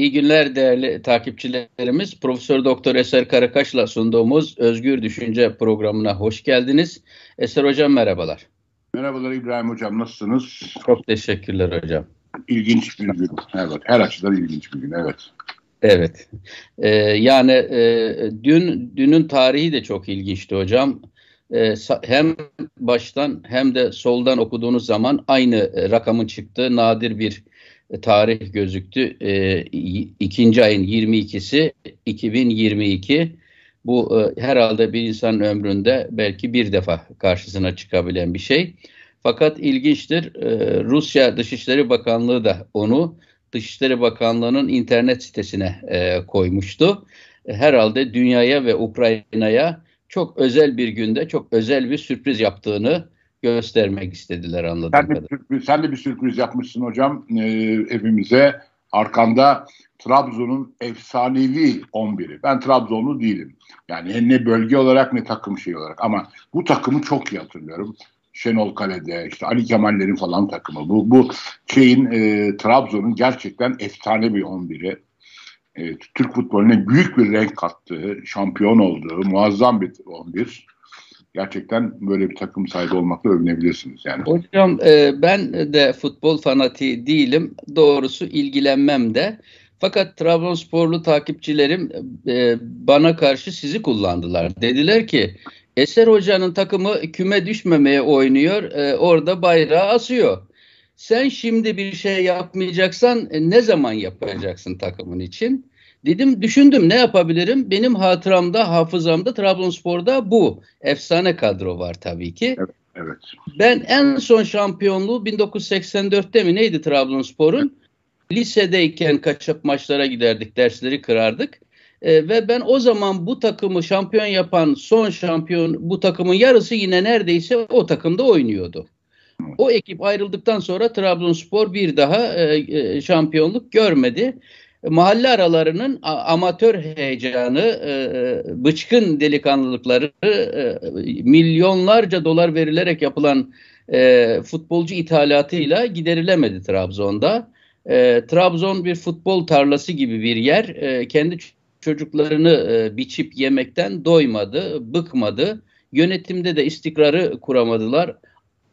İyi günler değerli takipçilerimiz. Profesör Doktor Eser Karakaş'la sunduğumuz Özgür Düşünce programına hoş geldiniz. Eser Hocam merhabalar. Merhabalar İbrahim Hocam nasılsınız? Çok teşekkürler hocam. İlginç bir gün. Evet, her açıdan ilginç bir gün. Evet. Evet. Ee, yani e, dün dünün tarihi de çok ilginçti hocam. Ee, hem baştan hem de soldan okuduğunuz zaman aynı e, rakamın çıktığı nadir bir tarih gözüktü. E, ikinci ayın 22'si 2022. Bu e, herhalde bir insanın ömründe belki bir defa karşısına çıkabilen bir şey. Fakat ilginçtir. E, Rusya Dışişleri Bakanlığı da onu Dışişleri Bakanlığı'nın internet sitesine e, koymuştu. Herhalde dünyaya ve Ukrayna'ya çok özel bir günde çok özel bir sürpriz yaptığını göstermek istediler anladığım sen de, sürpriz, sen de bir sürpriz yapmışsın hocam e, evimize. Arkanda Trabzon'un efsanevi 11'i. Ben Trabzonlu değilim. Yani ne bölge olarak ne takım şey olarak ama bu takımı çok iyi hatırlıyorum. Şenol Kale'de işte Ali Kemal'lerin falan takımı. Bu bu şeyin e, Trabzon'un gerçekten efsane bir 11'i. E, Türk futboluna büyük bir renk kattığı, şampiyon olduğu muazzam bir 11 gerçekten böyle bir takım sahibi olmakla övünebilirsiniz yani. Hocam e, ben de futbol fanatiği değilim. Doğrusu ilgilenmem de. Fakat Trabzonsporlu takipçilerim e, bana karşı sizi kullandılar. Dediler ki Eser Hoca'nın takımı küme düşmemeye oynuyor. E, orada bayrağı asıyor. Sen şimdi bir şey yapmayacaksan e, ne zaman yapacaksın takımın için? Dedim düşündüm ne yapabilirim? Benim hatıramda, hafızamda Trabzonspor'da bu. Efsane kadro var tabii ki. Evet. evet. Ben en son şampiyonluğu 1984'te mi neydi Trabzonspor'un? Lisedeyken kaçak maçlara giderdik, dersleri kırardık. E, ve ben o zaman bu takımı şampiyon yapan son şampiyon bu takımın yarısı yine neredeyse o takımda oynuyordu. O ekip ayrıldıktan sonra Trabzonspor bir daha e, e, şampiyonluk görmedi mahalle aralarının amatör heyecanı, e, e, bıçkın delikanlılıkları, e, milyonlarca dolar verilerek yapılan futbolcu ithalatıyla giderilemedi Trabzon'da. Trabzon bir futbol tarlası gibi bir yer. Kendi çocuklarını biçip yemekten doymadı, bıkmadı. Yönetimde de istikrarı kuramadılar.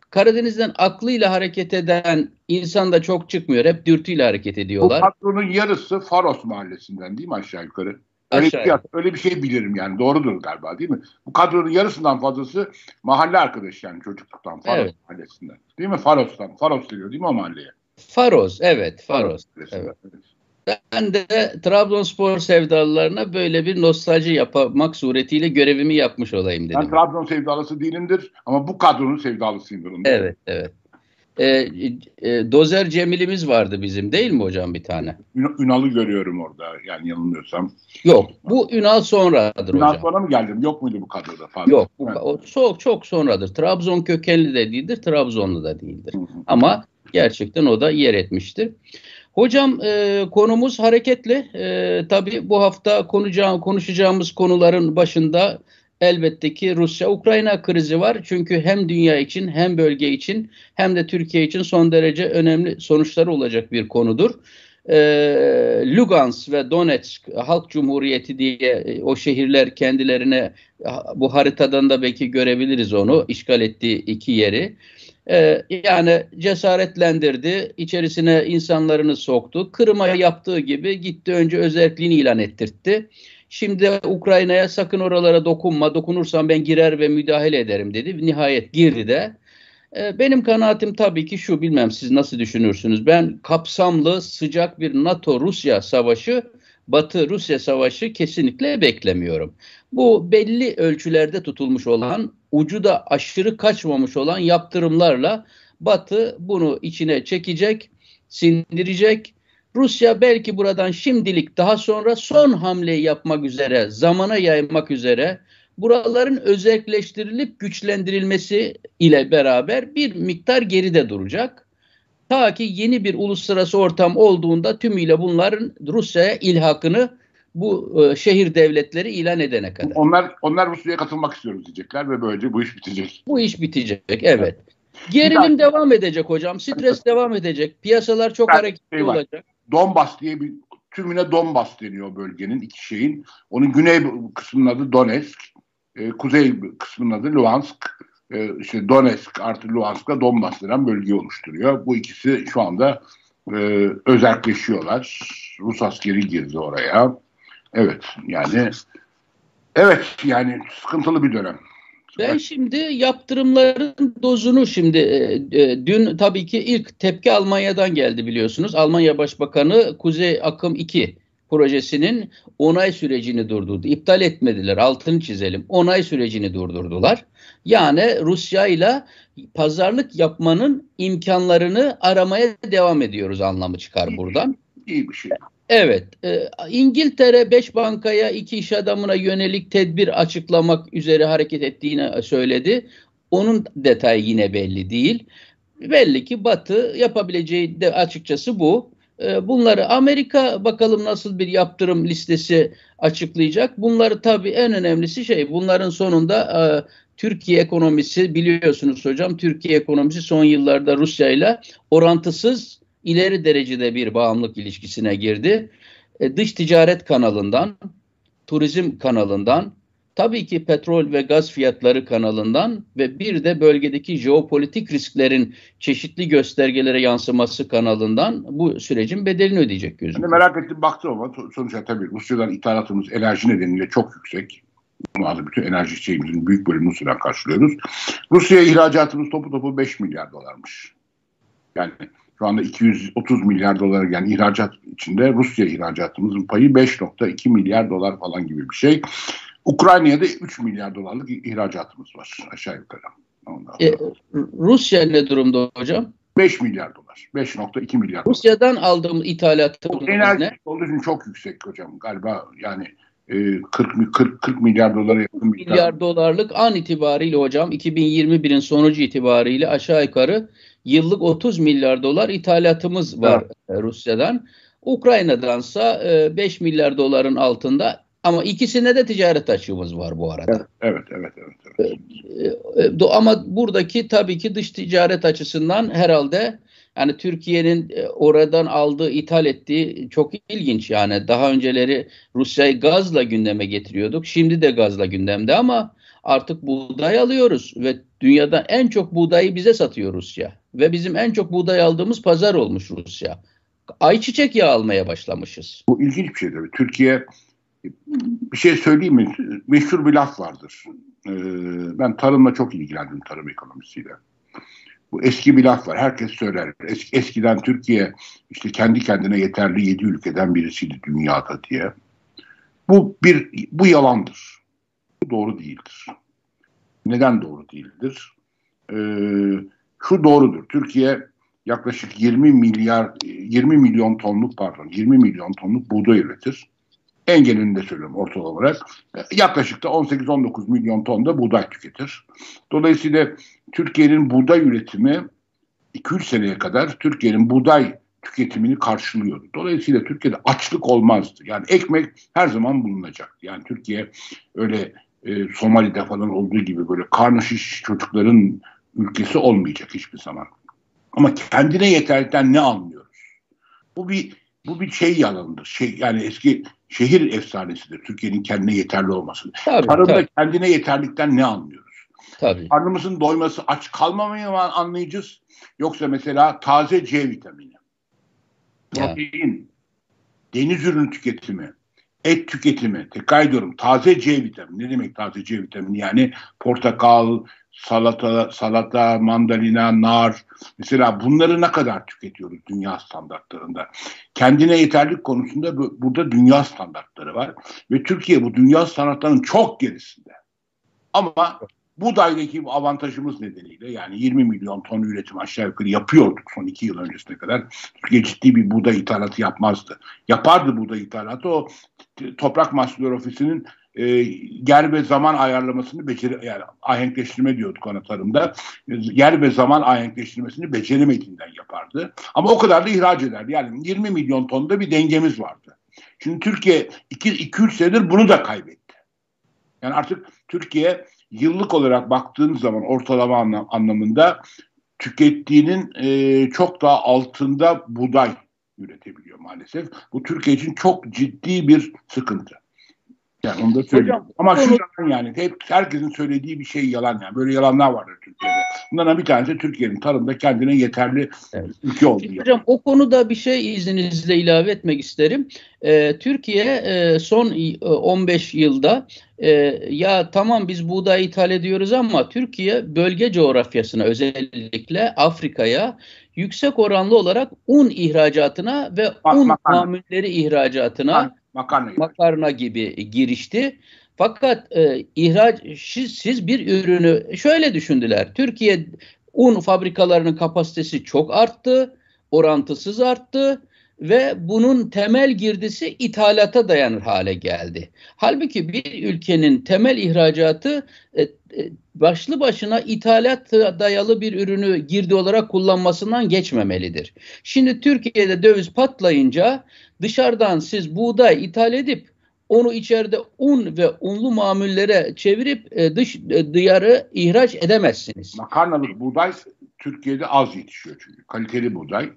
Karadeniz'den aklıyla hareket eden insan da çok çıkmıyor. Hep dürtüyle hareket ediyorlar. Bu kadronun yarısı Faros mahallesinden değil mi aşağı yukarı? Öyle, aşağı. Bir, öyle bir şey bilirim yani doğrudur galiba değil mi? Bu kadronun yarısından fazlası mahalle arkadaşı yani çocukluktan Faros evet. mahallesinden. Değil mi? Faros'tan. Faros diyor değil mi o mahalleye? Faros evet Faros. Faros evet. evet. Ben de Trabzonspor sevdalılarına böyle bir nostalji yapmak suretiyle görevimi yapmış olayım dedim. Ben Trabzon sevdalısı değilimdir ama bu kadronun sevdalısıyımdır. Evet, evet. Ee, e, Dozer Cemil'imiz vardı bizim değil mi hocam bir tane? Ünal'ı görüyorum orada yani yanılmıyorsam. Yok bu Ünal sonradır Ünal hocam. sonra mı geldim? Yok muydu bu kadroda? Fazla? Yok bu, o, çok, çok sonradır. Trabzon kökenli de değildir, Trabzonlu da değildir. Hı hı. Ama gerçekten o da yer etmiştir. Hocam e, konumuz hareketli. E, tabii bu hafta konuşacağım, konuşacağımız konuların başında elbette ki Rusya-Ukrayna krizi var. Çünkü hem dünya için hem bölge için hem de Türkiye için son derece önemli sonuçları olacak bir konudur. E, Lugansk ve Donetsk Halk Cumhuriyeti diye e, o şehirler kendilerine bu haritadan da belki görebiliriz onu işgal ettiği iki yeri. Ee, yani cesaretlendirdi, içerisine insanlarını soktu. Kırım'a yaptığı gibi gitti önce özelliğini ilan ettirtti. Şimdi Ukrayna'ya sakın oralara dokunma, dokunursan ben girer ve müdahale ederim dedi. Nihayet girdi de. Ee, benim kanaatim tabii ki şu, bilmem siz nasıl düşünürsünüz. Ben kapsamlı, sıcak bir NATO-Rusya savaşı, Batı-Rusya savaşı kesinlikle beklemiyorum. Bu belli ölçülerde tutulmuş olan ucu da aşırı kaçmamış olan yaptırımlarla Batı bunu içine çekecek, sindirecek. Rusya belki buradan şimdilik daha sonra son hamleyi yapmak üzere, zamana yaymak üzere buraların özelleştirilip güçlendirilmesi ile beraber bir miktar geride duracak. Ta ki yeni bir uluslararası ortam olduğunda tümüyle bunların Rusya'ya ilhakını bu e, şehir devletleri ilan edene kadar. Onlar onlar Rusya'ya katılmak istiyoruz diyecekler ve böylece bu iş bitecek. Bu iş bitecek evet. Gerilim devam edecek hocam. Stres devam edecek. Piyasalar çok yani hareketli şey olacak. Donbas diye bir tümüne Donbas deniyor bölgenin iki şeyin. Onun güney kısmının adı Donetsk, e, kuzey kısmının adı Luhansk. E, işte Donetsk artı Luhansk'la Donbas denen bölgeyi oluşturuyor. Bu ikisi şu anda e, özelleşiyorlar. Rus askeri girdi oraya. Evet yani evet yani sıkıntılı bir dönem. Ben şimdi yaptırımların dozunu şimdi e, e, dün tabii ki ilk tepki Almanya'dan geldi biliyorsunuz. Almanya Başbakanı Kuzey Akım 2 projesinin onay sürecini durdurdu. İptal etmediler. Altını çizelim. Onay sürecini durdurdular. Yani Rusya ile pazarlık yapmanın imkanlarını aramaya devam ediyoruz anlamı çıkar buradan. İyi bir şey. Evet, e, İngiltere 5 bankaya, 2 iş adamına yönelik tedbir açıklamak üzere hareket ettiğini söyledi. Onun detayı yine belli değil. Belli ki Batı yapabileceği de açıkçası bu. E, bunları Amerika bakalım nasıl bir yaptırım listesi açıklayacak. Bunları tabii en önemlisi şey bunların sonunda e, Türkiye ekonomisi biliyorsunuz hocam Türkiye ekonomisi son yıllarda Rusya ile orantısız ileri derecede bir bağımlılık ilişkisine girdi. E, dış ticaret kanalından, turizm kanalından, tabii ki petrol ve gaz fiyatları kanalından ve bir de bölgedeki jeopolitik risklerin çeşitli göstergelere yansıması kanalından bu sürecin bedelini ödeyecek gözüküyor. Yani merak ettim baktım ama sonuçta tabii Rusya'dan ithalatımız enerji nedeniyle çok yüksek. Bazı bütün enerji şeyimizin büyük bölümünü Rusya'dan karşılıyoruz. Rusya ihracatımız topu topu 5 milyar dolarmış. Yani şu anda 230 milyar dolar yani ihracat içinde Rusya ihracatımızın payı 5.2 milyar dolar falan gibi bir şey. Ukrayna'ya da 3 milyar dolarlık ihracatımız var aşağı yukarı. E, Rusya ne durumda hocam? 5 milyar dolar. 5.2 milyar dolar. Rusya'dan aldığımız ithalatımız enerji ne? olduğu için çok yüksek hocam. Galiba yani 40 40 40 milyar dolara yakın milyar, milyar dolarlık an itibariyle hocam 2021'in sonucu itibariyle aşağı yukarı yıllık 30 milyar dolar ithalatımız var evet. Rusya'dan. Ukrayna'dansa 5 milyar doların altında ama ikisinde de ticaret açığımız var bu arada. Evet, evet, evet. evet, evet. Ama buradaki tabii ki dış ticaret açısından herhalde yani Türkiye'nin oradan aldığı, ithal ettiği çok ilginç yani. Daha önceleri Rusya'yı gazla gündeme getiriyorduk. Şimdi de gazla gündemde ama artık buğday alıyoruz ve dünyada en çok buğdayı bize satıyor Rusya. Ve bizim en çok buğday aldığımız pazar olmuş Rusya. Ayçiçek yağı almaya başlamışız. Bu ilginç bir şey tabii. Türkiye bir şey söyleyeyim mi? Meşhur bir laf vardır. Ee, ben tarımla çok ilgilendim tarım ekonomisiyle. Bu eski bir laf var. Herkes söyler. Es, eskiden Türkiye işte kendi kendine yeterli yedi ülkeden birisiydi dünyada diye. Bu bir bu yalandır. Bu doğru değildir. Neden doğru değildir? Ee, şu doğrudur. Türkiye yaklaşık 20 milyar 20 milyon tonluk pardon 20 milyon tonluk buğday üretir. En genelinde söylüyorum ortalama olarak. Yaklaşık da 18-19 milyon ton da buğday tüketir. Dolayısıyla Türkiye'nin buğday üretimi 2-3 seneye kadar Türkiye'nin buğday tüketimini karşılıyordu. Dolayısıyla Türkiye'de açlık olmazdı. Yani ekmek her zaman bulunacak. Yani Türkiye öyle e, Somali'de falan olduğu gibi böyle karnı şiş çocukların ülkesi olmayacak hiçbir zaman. Ama kendine yeterlikten ne anlıyoruz? Bu bir bu bir şey yalanıdır. Şey yani eski şehir efsanesidir. Türkiye'nin kendine yeterli olması. Tabii, Tarımda tabii. kendine yeterlikten ne anlıyoruz? Tabii. Karnımızın doyması, aç kalmamayı mı anlayacağız? Yoksa mesela taze C vitamini, protein, deniz ürünü tüketimi, et tüketimi, tekrar ediyorum taze C vitamini. Ne demek taze C vitamini? Yani portakal, salata, salata, mandalina, nar. Mesela bunları ne kadar tüketiyoruz dünya standartlarında? Kendine yeterlik konusunda burada dünya standartları var. Ve Türkiye bu dünya standartlarının çok gerisinde. Ama buğdaydaki avantajımız nedeniyle yani 20 milyon ton üretim aşağı yukarı yapıyorduk son iki yıl öncesine kadar. Türkiye ciddi bir buğday ithalatı yapmazdı. Yapardı buğday ithalatı o Toprak Mahsulleri Ofisi'nin e, yer ve zaman ayarlamasını beceri yani ahenkleştirme diyorduk ona tarımda. Yer ve zaman ahenkleştirmesini beceremediğinden yapardı. Ama o kadar da ihraç ederdi. Yani 20 milyon tonda bir dengemiz vardı. Şimdi Türkiye 2-3 senedir bunu da kaybetti. Yani artık Türkiye yıllık olarak baktığın zaman ortalama anlam, anlamında tükettiğinin e, çok daha altında buğday üretebiliyor maalesef. Bu Türkiye için çok ciddi bir sıkıntı. Yani onu da söyleyeyim. Ama şu yalan yani. Hep herkesin söylediği bir şey yalan yani. Böyle yalanlar vardır Türkiye'de. Bunlardan bir tanesi Türkiye'nin tarımda kendine yeterli evet. ülke olduğu. Hocam o konuda bir şey izninizle ilave etmek isterim. Ee, Türkiye e, son 15 e, yılda e, ya tamam biz buğday ithal ediyoruz ama Türkiye bölge coğrafyasına özellikle Afrika'ya yüksek oranlı olarak un ihracatına ve un mamulleri ihracatına makarna gibi, makarna gibi girişti. Fakat e, ihraç siz, siz bir ürünü şöyle düşündüler. Türkiye un fabrikalarının kapasitesi çok arttı, orantısız arttı ve bunun temel girdisi ithalata dayanır hale geldi. Halbuki bir ülkenin temel ihracatı e, e, başlı başına ithalat dayalı bir ürünü girdi olarak kullanmasından geçmemelidir. Şimdi Türkiye'de döviz patlayınca dışarıdan siz buğday ithal edip onu içeride un ve unlu mamullere çevirip e, dış e, diyarı ihraç edemezsiniz. Makarnalık buğday Türkiye'de az yetişiyor çünkü. Kaliteli buğday.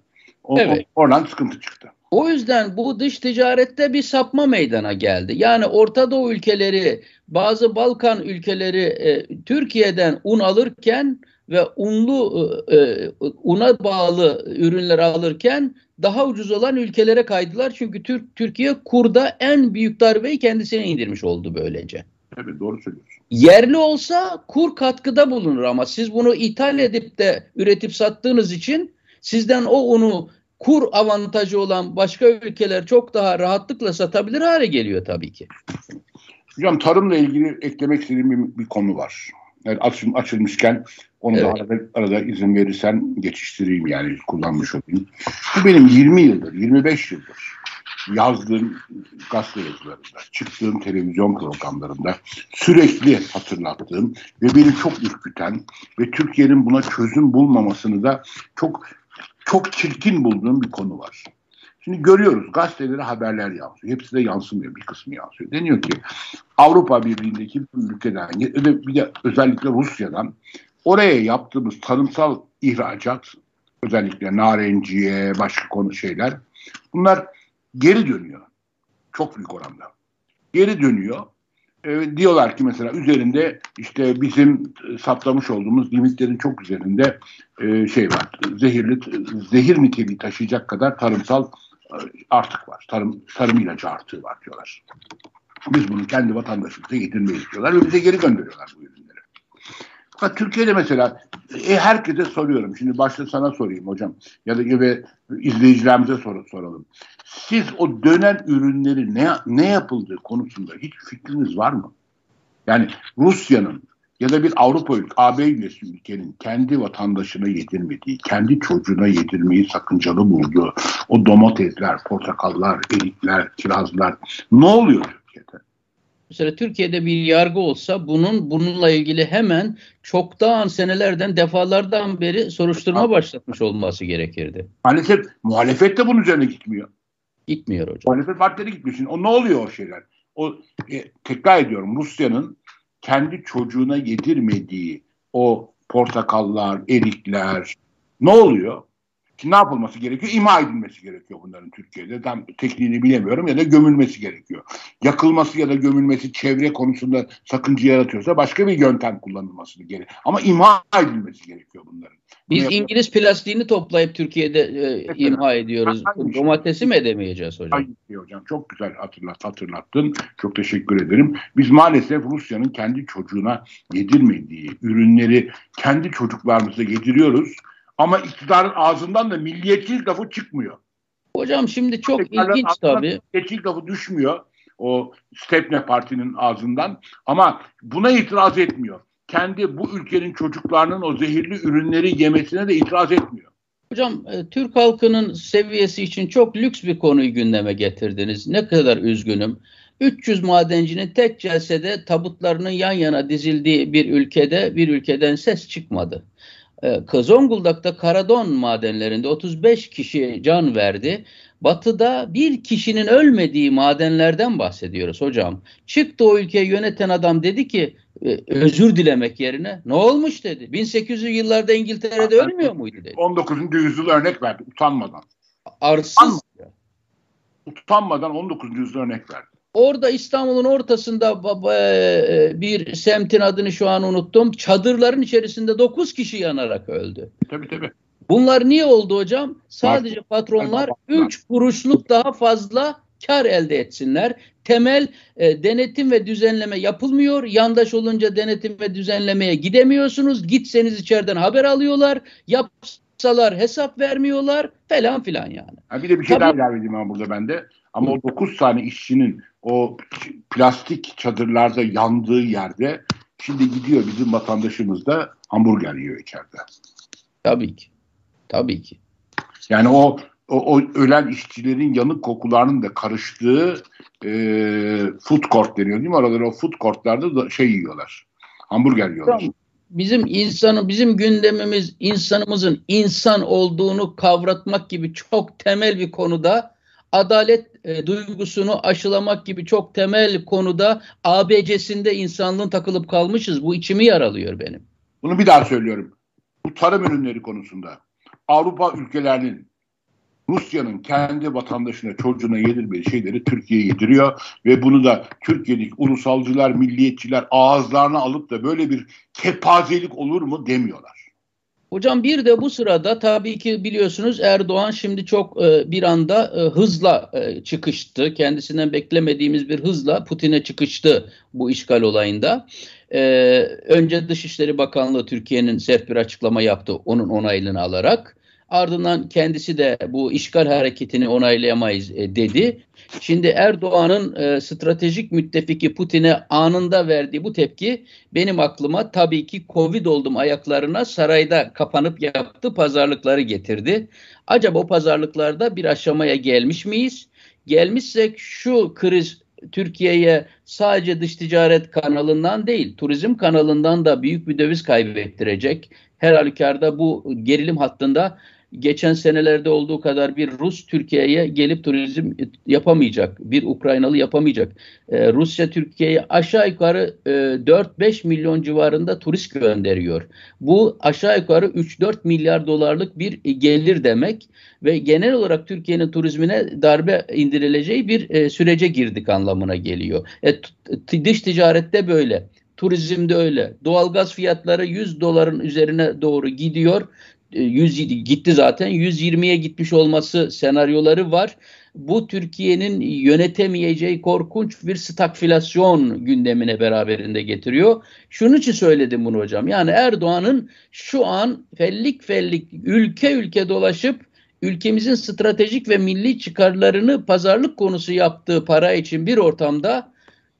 O, evet. oradan sıkıntı çıktı. O yüzden bu dış ticarette bir sapma meydana geldi. Yani Orta Doğu ülkeleri, bazı Balkan ülkeleri e, Türkiye'den un alırken ve unlu e, e una bağlı ürünler alırken daha ucuz olan ülkelere kaydılar. Çünkü Türk Türkiye kurda en büyük darbeyi kendisine indirmiş oldu böylece. Evet doğru söylüyorsun. Yerli olsa kur katkıda bulunur ama siz bunu ithal edip de üretip sattığınız için sizden o unu kur avantajı olan başka ülkeler çok daha rahatlıkla satabilir hale geliyor tabii ki. Hocam tarımla ilgili eklemek istediğim bir, bir konu var. Yani açım, açılmışken onu evet. da arada, arada izin verirsen geçiştireyim yani kullanmış olayım. Bu benim 20 yıldır, 25 yıldır yazdığım gazete yazılarında, çıktığım televizyon programlarında sürekli hatırlattığım ve beni çok ürküten ve Türkiye'nin buna çözüm bulmamasını da çok çok çirkin bulduğum bir konu var. Şimdi görüyoruz gazetelere haberler yansıyor. Hepsi de yansımıyor. Bir kısmı yansıyor. Deniyor ki Avrupa Birliği'ndeki bir ülkeden bir de özellikle Rusya'dan oraya yaptığımız tarımsal ihracat özellikle narenciye başka konu şeyler bunlar geri dönüyor. Çok büyük oranda. Geri dönüyor e, diyorlar ki mesela üzerinde işte bizim saptamış olduğumuz limitlerin çok üzerinde e, şey var. Zehirli zehir niteliği taşıyacak kadar tarımsal e, artık var. Tarım tarım ilacı artığı var diyorlar. Biz bunu kendi vatandaşımıza yedirmeyiz diyorlar ve bize geri gönderiyorlar bu ürünleri. Fakat Türkiye'de mesela e, herkese soruyorum. Şimdi başta sana sorayım hocam. Ya da gibi izleyicilerimize sor, soralım. Siz o dönen ürünleri ne, ne yapıldığı konusunda hiç fikriniz var mı? Yani Rusya'nın ya da bir Avrupa ülke, AB üyesi ülkenin kendi vatandaşına yedirmediği, kendi çocuğuna yedirmeyi sakıncalı bulduğu o domatesler, portakallar, erikler, kirazlar ne oluyor Türkiye'de? Mesela Türkiye'de bir yargı olsa bunun bununla ilgili hemen çoktan senelerden defalardan beri soruşturma başlatmış olması gerekirdi. Maalesef muhalefet de bunun üzerine gitmiyor. Gitmiyor hocam. Muhalefet partileri gitmiyor. Şimdi o ne oluyor o şeyler? O e, tekrar ediyorum Rusya'nın kendi çocuğuna yedirmediği o portakallar, erikler ne oluyor? Şimdi ne yapılması gerekiyor? İma edilmesi gerekiyor bunların Türkiye'de. Tam tekniğini bilemiyorum ya da gömülmesi gerekiyor. Yakılması ya da gömülmesi çevre konusunda sakınca yaratıyorsa başka bir yöntem kullanılması gerekiyor. Ama imha edilmesi gerekiyor bunların. Biz Bunu İngiliz yapalım. plastiğini toplayıp Türkiye'de e, imha ediyoruz. Domatesi mi edemeyeceğiz hocam? Hayır hocam. Çok güzel hatırlat, hatırlattın. Çok teşekkür ederim. Biz maalesef Rusya'nın kendi çocuğuna yedirmediği ürünleri kendi çocuklarımıza yediriyoruz ama iktidarın ağzından da milliyetçilik lafı çıkmıyor. Hocam şimdi çok İktidarın ilginç tabii. Milliyetçilik lafı düşmüyor o Stepne Parti'nin ağzından ama buna itiraz etmiyor. Kendi bu ülkenin çocuklarının o zehirli ürünleri yemesine de itiraz etmiyor. Hocam e, Türk halkının seviyesi için çok lüks bir konuyu gündeme getirdiniz. Ne kadar üzgünüm. 300 madencinin tek celsede tabutlarının yan yana dizildiği bir ülkede bir ülkeden ses çıkmadı. Ee, Zonguldak'ta Karadon madenlerinde 35 kişi can verdi. Batı'da bir kişinin ölmediği madenlerden bahsediyoruz hocam. Çıktı o ülkeyi yöneten adam dedi ki e, özür dilemek yerine ne olmuş dedi. 1800'lü yıllarda İngiltere'de ölmüyor muydu dedi. 19. yüzyıl örnek verdi utanmadan. Arsız Utanmadan 19. yüzyılda örnek verdi. Orada İstanbul'un ortasında e, bir semtin adını şu an unuttum. Çadırların içerisinde 9 kişi yanarak öldü. Tabii tabii. Bunlar niye oldu hocam? Sadece patronlar 3 kuruşluk daha fazla kar elde etsinler. Temel e, denetim ve düzenleme yapılmıyor. Yandaş olunca denetim ve düzenlemeye gidemiyorsunuz. Gitseniz içeriden haber alıyorlar. Yapsalar hesap vermiyorlar falan filan yani. Ha bir de bir şey Tabii, daha ilave edeyim burada bende. Ama o 9 tane işçinin o plastik çadırlarda yandığı yerde şimdi gidiyor bizim vatandaşımız da hamburger yiyor içeride. Tabii ki. Tabii ki. Yani o o, o ölen işçilerin yanık kokularının da karıştığı e, food court deniyor değil mi? Araları o food courtlarda da şey yiyorlar. Hamburger yiyorlar. Bizim insanı, bizim gündemimiz insanımızın insan olduğunu kavratmak gibi çok temel bir konuda adalet e, duygusunu aşılamak gibi çok temel konuda ABC'sinde insanlığın takılıp kalmışız. Bu içimi yaralıyor benim. Bunu bir daha söylüyorum. Bu tarım ürünleri konusunda Avrupa ülkelerinin Rusya'nın kendi vatandaşına, çocuğuna yedirmediği şeyleri Türkiye'ye yediriyor ve bunu da Türkiye'deki ulusalcılar, milliyetçiler ağızlarına alıp da böyle bir kepazelik olur mu demiyorlar. Hocam bir de bu sırada tabii ki biliyorsunuz Erdoğan şimdi çok e, bir anda e, hızla e, çıkıştı. Kendisinden beklemediğimiz bir hızla Putin'e çıkıştı bu işgal olayında. E, önce Dışişleri Bakanlığı Türkiye'nin sert bir açıklama yaptı onun onaylını alarak. Ardından kendisi de bu işgal hareketini onaylayamayız e, dedi. Şimdi Erdoğan'ın e, stratejik müttefiki Putin'e anında verdiği bu tepki benim aklıma tabii ki Covid oldum ayaklarına sarayda kapanıp yaptı pazarlıkları getirdi. Acaba o pazarlıklarda bir aşamaya gelmiş miyiz? Gelmişsek şu kriz Türkiye'ye sadece dış ticaret kanalından değil, turizm kanalından da büyük bir döviz kaybettirecek. Her halükarda bu gerilim hattında geçen senelerde olduğu kadar bir Rus Türkiye'ye gelip turizm yapamayacak. Bir Ukraynalı yapamayacak. Ee, Rusya Türkiye'ye aşağı yukarı e, 4-5 milyon civarında turist gönderiyor. Bu aşağı yukarı 3-4 milyar dolarlık bir gelir demek ve genel olarak Türkiye'nin turizmine darbe indirileceği bir e, sürece girdik anlamına geliyor. E, dış ticarette böyle. Turizmde öyle. Doğalgaz fiyatları 100 doların üzerine doğru gidiyor. 100 e, gitti zaten 120'ye gitmiş olması senaryoları var. Bu Türkiye'nin yönetemeyeceği korkunç bir stagflasyon gündemine beraberinde getiriyor. Şunun için söyledim bunu hocam. Yani Erdoğan'ın şu an fellik fellik ülke ülke dolaşıp ülkemizin stratejik ve milli çıkarlarını pazarlık konusu yaptığı para için bir ortamda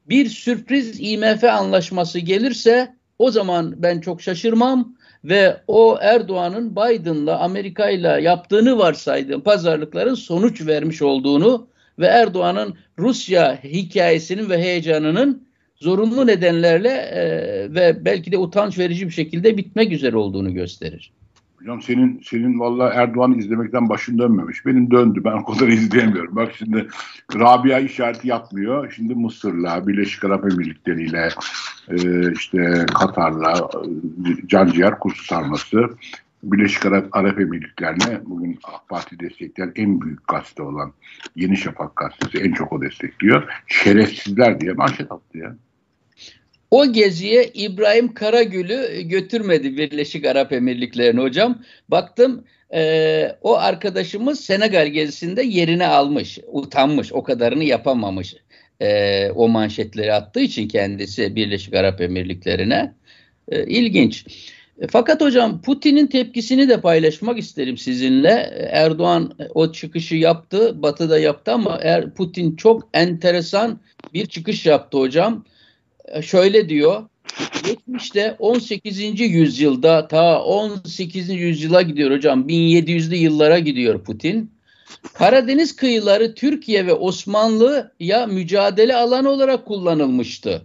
bir sürpriz IMF anlaşması gelirse o zaman ben çok şaşırmam ve o Erdoğan'ın Biden'la Amerika'yla yaptığını varsaydığım pazarlıkların sonuç vermiş olduğunu ve Erdoğan'ın Rusya hikayesinin ve heyecanının zorunlu nedenlerle e, ve belki de utanç verici bir şekilde bitmek üzere olduğunu gösterir. Hocam senin senin valla Erdoğan'ı izlemekten başın dönmemiş. Benim döndü. Ben o kadar izleyemiyorum. Bak şimdi Rabia işareti yapmıyor. Şimdi Mısır'la, Birleşik Arap Emirlikleri'yle, e, işte Katar'la e, canciğer kursu sarması. Birleşik Arap, Arap Emirlikleri'ne bugün AK Parti destekleyen en büyük gazete olan Yeni Şafak gazetesi en çok o destekliyor. Şerefsizler diye manşet attı ya. O geziye İbrahim Karagül'ü götürmedi Birleşik Arap Emirlikleri'ne hocam. Baktım e, o arkadaşımız Senegal gezisinde yerini almış, utanmış, o kadarını yapamamış. E, o manşetleri attığı için kendisi Birleşik Arap Emirlikleri'ne. E, ilginç. E, fakat hocam Putin'in tepkisini de paylaşmak isterim sizinle. Erdoğan o çıkışı yaptı, Batı'da yaptı ama er, Putin çok enteresan bir çıkış yaptı hocam. E, şöyle diyor. Geçmişte 18. yüzyılda ta 18. yüzyıla gidiyor hocam. 1700'lü yıllara gidiyor Putin. Karadeniz kıyıları Türkiye ve Osmanlı'ya mücadele alanı olarak kullanılmıştı.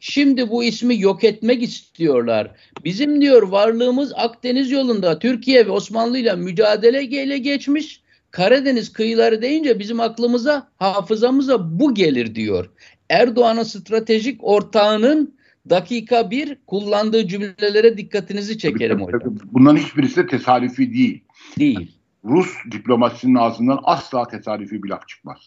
Şimdi bu ismi yok etmek istiyorlar. Bizim diyor varlığımız Akdeniz yolunda Türkiye ve Osmanlı ile mücadele ile geçmiş. Karadeniz kıyıları deyince bizim aklımıza, hafızamıza bu gelir diyor. Erdoğan'ın stratejik ortağının dakika bir kullandığı cümlelere dikkatinizi çekerim tabii, hocam. Bunların hiçbirisi de tesadüfi değil. Değil. Rus diplomasisinin ağzından asla tesadüfi bir laf çıkmaz.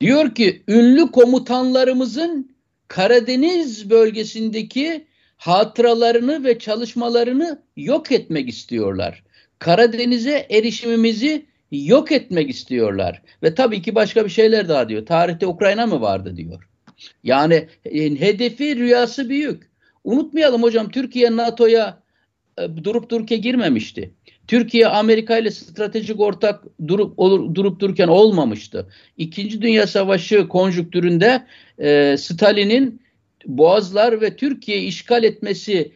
Diyor ki ünlü komutanlarımızın Karadeniz bölgesindeki hatıralarını ve çalışmalarını yok etmek istiyorlar. Karadeniz'e erişimimizi yok etmek istiyorlar. Ve tabii ki başka bir şeyler daha diyor. Tarihte Ukrayna mı vardı diyor. Yani e, hedefi rüyası büyük. Unutmayalım hocam Türkiye NATO'ya e, durup dururken girmemişti. Türkiye Amerika ile stratejik ortak durup olur, durup dururken olmamıştı. İkinci Dünya Savaşı konjüktüründe e, Stalin'in Boğazlar ve Türkiye işgal etmesi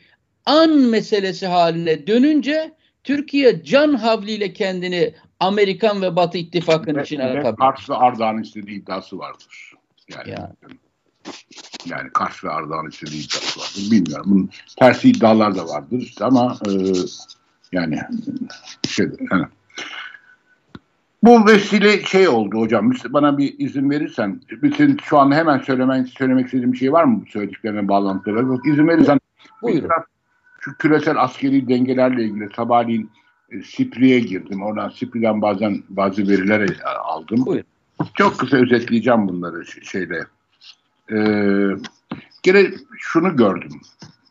an meselesi haline dönünce Türkiye can havliyle kendini Amerikan ve Batı ittifakının içine atabildi. Karşı Ardahan istediği iddiası vardır. Yani, yani. Yani karşı Ardahan istediği iddiası vardır. Bilmiyorum. Bunun tersi iddialar da vardır işte ama e, yani şey yani. Bu vesile şey oldu hocam. Bana bir izin verirsen, bütün şu an hemen söylemek söylemek istediğim bir şey var mı bu söylediklerine bağlantılı? İzin verirsen Buyurun. Şu küresel askeri dengelerle ilgili sabahleyin e, Sipri'ye girdim. Oradan Sipri'den bazen bazı veriler e, aldım. Buyurun. Çok kısa özetleyeceğim bunları şeyde. Ee, gene şunu gördüm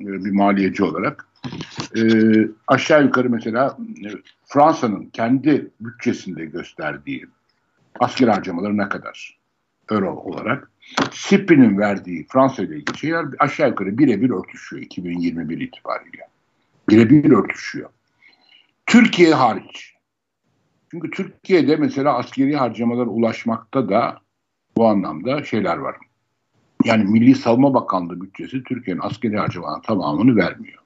e, bir maliyeci olarak. Ee, aşağı yukarı mesela e, Fransa'nın kendi bütçesinde gösterdiği asker harcamaları ne kadar euro olarak SIPRI'nin verdiği Fransa ile ilgili şeyler aşağı yukarı birebir örtüşüyor 2021 itibariyle. Birebir örtüşüyor. Türkiye hariç. Çünkü Türkiye'de mesela askeri harcamalar ulaşmakta da bu anlamda şeyler var. Yani Milli Savunma Bakanlığı bütçesi Türkiye'nin askeri harcamalarının tamamını vermiyor.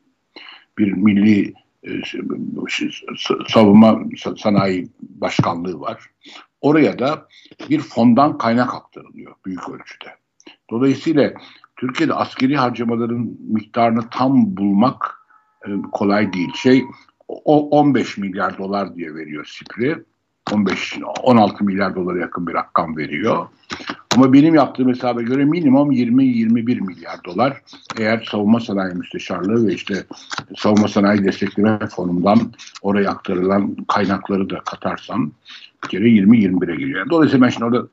Bir milli e, savunma sanayi başkanlığı var. Oraya da bir fondan kaynak aktarılıyor büyük ölçüde. Dolayısıyla Türkiye'de askeri harcamaların miktarını tam bulmak e, kolay değil. Şey o 15 milyar dolar diye veriyor SİPR'i. 15 16 milyar dolara yakın bir rakam veriyor. Ama benim yaptığım hesaba göre minimum 20-21 milyar dolar eğer savunma sanayi müsteşarlığı ve işte savunma sanayi destekleme fonundan oraya aktarılan kaynakları da katarsam bir kere 20-21'e geliyor. Dolayısıyla ben şimdi orada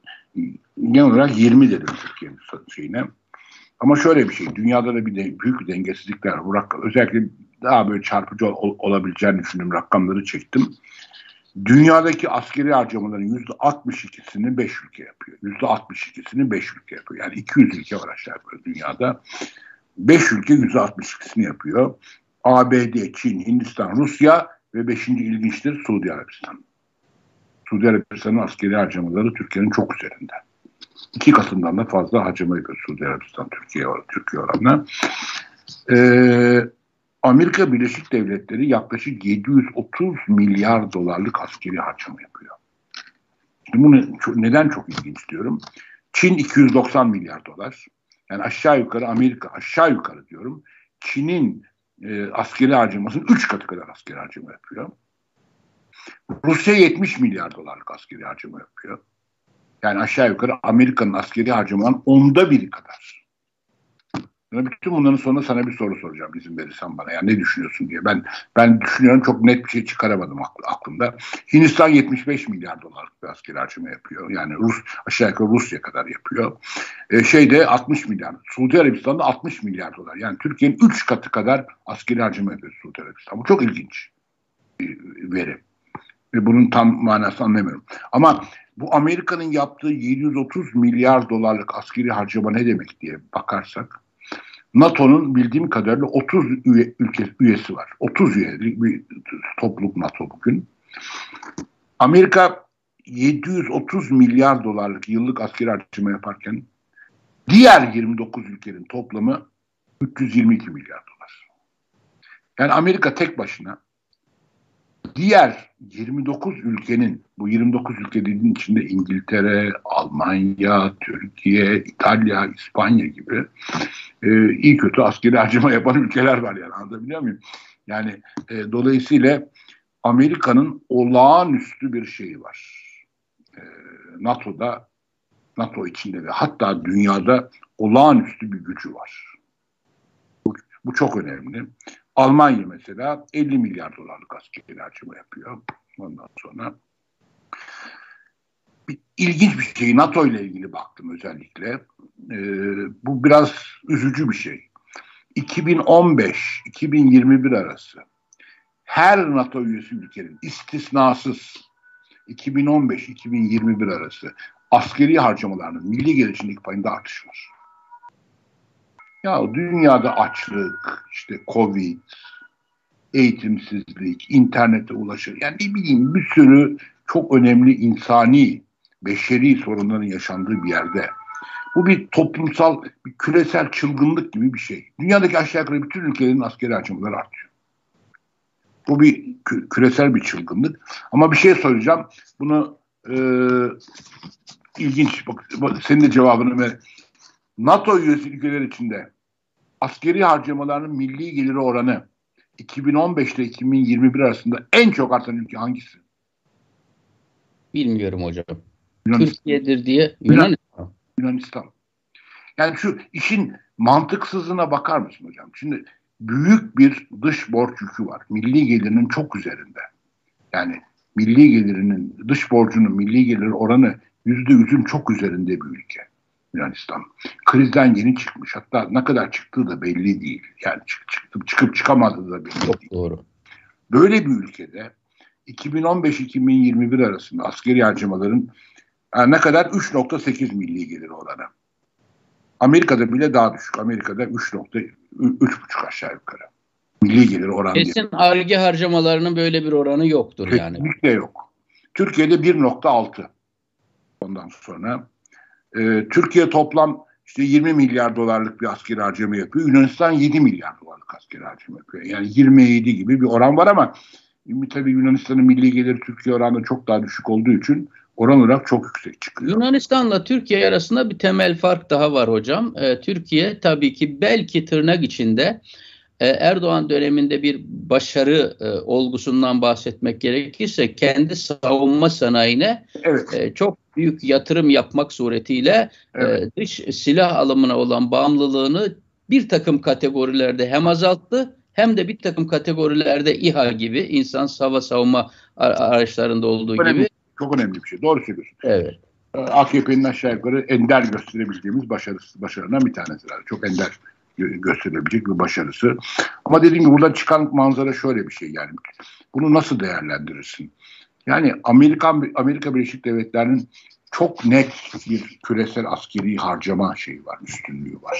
genel olarak 20 dedim Türkiye'nin şeyine. Ama şöyle bir şey, dünyada da bir de, büyük bir dengesizlikler var. Özellikle daha böyle çarpıcı ol, olabileceğini düşündüğüm rakamları çektim. Dünyadaki askeri harcamaların yüzde 62'sini 5 ülke yapıyor. Yüzde 62'sini 5 ülke yapıyor. Yani 200 ülke var aşağı yukarı dünyada. 5 ülke yüzde 62'sini yapıyor. ABD, Çin, Hindistan, Rusya ve 5. ilginçtir Suudi Arabistan. Suudi Arabistan'ın askeri harcamaları Türkiye'nin çok üzerinde. İki katından da fazla harcama yapıyor Suudi Arabistan Türkiye, Türkiye oranla. Ee, Amerika Birleşik Devletleri yaklaşık 730 milyar dolarlık askeri harcama yapıyor. Şimdi bunu neden çok ilginç diyorum? Çin 290 milyar dolar. Yani aşağı yukarı Amerika aşağı yukarı diyorum. Çin'in e, askeri harcamasının 3 katı kadar askeri harcama yapıyor. Rusya 70 milyar dolarlık askeri harcama yapıyor. Yani aşağı yukarı Amerika'nın askeri harcamanın onda biri kadar. Yani bütün bunların sonunda sana bir soru soracağım izin verirsen bana. Yani ne düşünüyorsun diye. Ben ben düşünüyorum çok net bir şey çıkaramadım aklımda. Hindistan 75 milyar dolarlık bir asker harcama yapıyor. Yani Rus aşağı yukarı Rusya kadar yapıyor. E, şeyde 60 milyar. Suudi Arabistan'da 60 milyar dolar. Yani Türkiye'nin 3 katı kadar askeri harcama yapıyor Suudi Arabistan. Bu çok ilginç bir veri. Ve bunun tam manasını anlamıyorum. Ama bu Amerika'nın yaptığı 730 milyar dolarlık askeri harcama ne demek diye bakarsak NATO'nun bildiğim kadarıyla 30 üye, ülke üyesi var. 30 üyelik bir topluluk NATO bugün. Amerika 730 milyar dolarlık yıllık askeri harcama yaparken diğer 29 ülkenin toplamı 322 milyar dolar. Yani Amerika tek başına diğer 29 ülkenin bu 29 ülke dediğin içinde İngiltere, Almanya, Türkiye, İtalya, İspanya gibi e, iyi kötü askeri harcama yapan ülkeler var yani anlatabiliyor muyum? Yani e, dolayısıyla Amerika'nın olağanüstü bir şeyi var. E, NATO'da NATO içinde ve hatta dünyada olağanüstü bir gücü var. Bu, bu çok önemli. Almanya mesela 50 milyar dolarlık askeri harcama yapıyor. Ondan sonra Bir, ilginç bir şey. NATO ile ilgili baktım özellikle. Ee, bu biraz üzücü bir şey. 2015-2021 arası her NATO üyesi ülkenin istisnasız 2015-2021 arası askeri harcamalarının milli gelişimdeki payında artış var. Ya dünyada açlık, işte Covid, eğitimsizlik, internete ulaşır. Yani ne bileyim bir sürü çok önemli insani, beşeri sorunların yaşandığı bir yerde. Bu bir toplumsal, bir küresel çılgınlık gibi bir şey. Dünyadaki aşağı yukarı bütün ülkelerin askeri harcamaları artıyor. Bu bir kü- küresel bir çılgınlık. Ama bir şey soracağım. Bunu e, ilginç. Bak, bak, senin de cevabını ver. NATO üyesi ülkeler içinde askeri harcamalarının milli geliri oranı 2015 ile 2021 arasında en çok artan ülke hangisi? Bilmiyorum hocam. Yunanistan. Türkiye'dir diye Yunanistan. Yunanistan. Yani şu işin mantıksızlığına bakar mısın hocam? Şimdi büyük bir dış borç yükü var. Milli gelirinin çok üzerinde. Yani milli gelirinin, dış borcunun milli gelir oranı yüzde yüzün çok üzerinde bir ülke. Yunanistan. Krizden yeni çıkmış. Hatta ne kadar çıktığı da belli değil. Yani çık, çıkıp, çıkıp çıkamadığı da belli Çok değil. doğru. Böyle bir ülkede 2015-2021 arasında askeri harcamaların yani ne kadar 3.8 milli gelir oranı. Amerika'da bile daha düşük. Amerika'da 3.3,5 aşağı yukarı. Milli gelir oranı. Kesin arge harcamalarının böyle bir oranı yoktur yani. Kesinlikle yok. Türkiye'de 1.6. Ondan sonra e, Türkiye toplam işte 20 milyar dolarlık bir askeri harcama yapıyor. Yunanistan 7 milyar dolarlık askeri harcama yapıyor. Yani 27 gibi bir oran var ama tabii Yunanistan'ın milli geliri Türkiye oranında çok daha düşük olduğu için oran olarak çok yüksek çıkıyor. Yunanistan'la Türkiye arasında bir temel fark daha var hocam. Ee, Türkiye tabii ki belki tırnak içinde e, Erdoğan döneminde bir başarı e, olgusundan bahsetmek gerekirse kendi savunma sanayine Evet. e, çok büyük yatırım yapmak suretiyle Evet. e, dış silah alımına olan bağımlılığını bir takım kategorilerde hem azalttı hem de bir takım kategorilerde İHA gibi insan hava savunma araçlarında olduğu Önemli. gibi Çok önemli bir şey. Doğru söylüyorsun. evet. Ee, AKP'nin aşağı yukarı ender gösterebildiğimiz başarısı, başarılarından bir tanesi. Çok ender gösterilebilecek bir başarısı. Ama dediğim gibi buradan çıkan manzara şöyle bir şey yani. Bunu nasıl değerlendirirsin? Yani Amerikan Amerika Birleşik Devletleri'nin çok net bir küresel askeri harcama şeyi var, üstünlüğü var.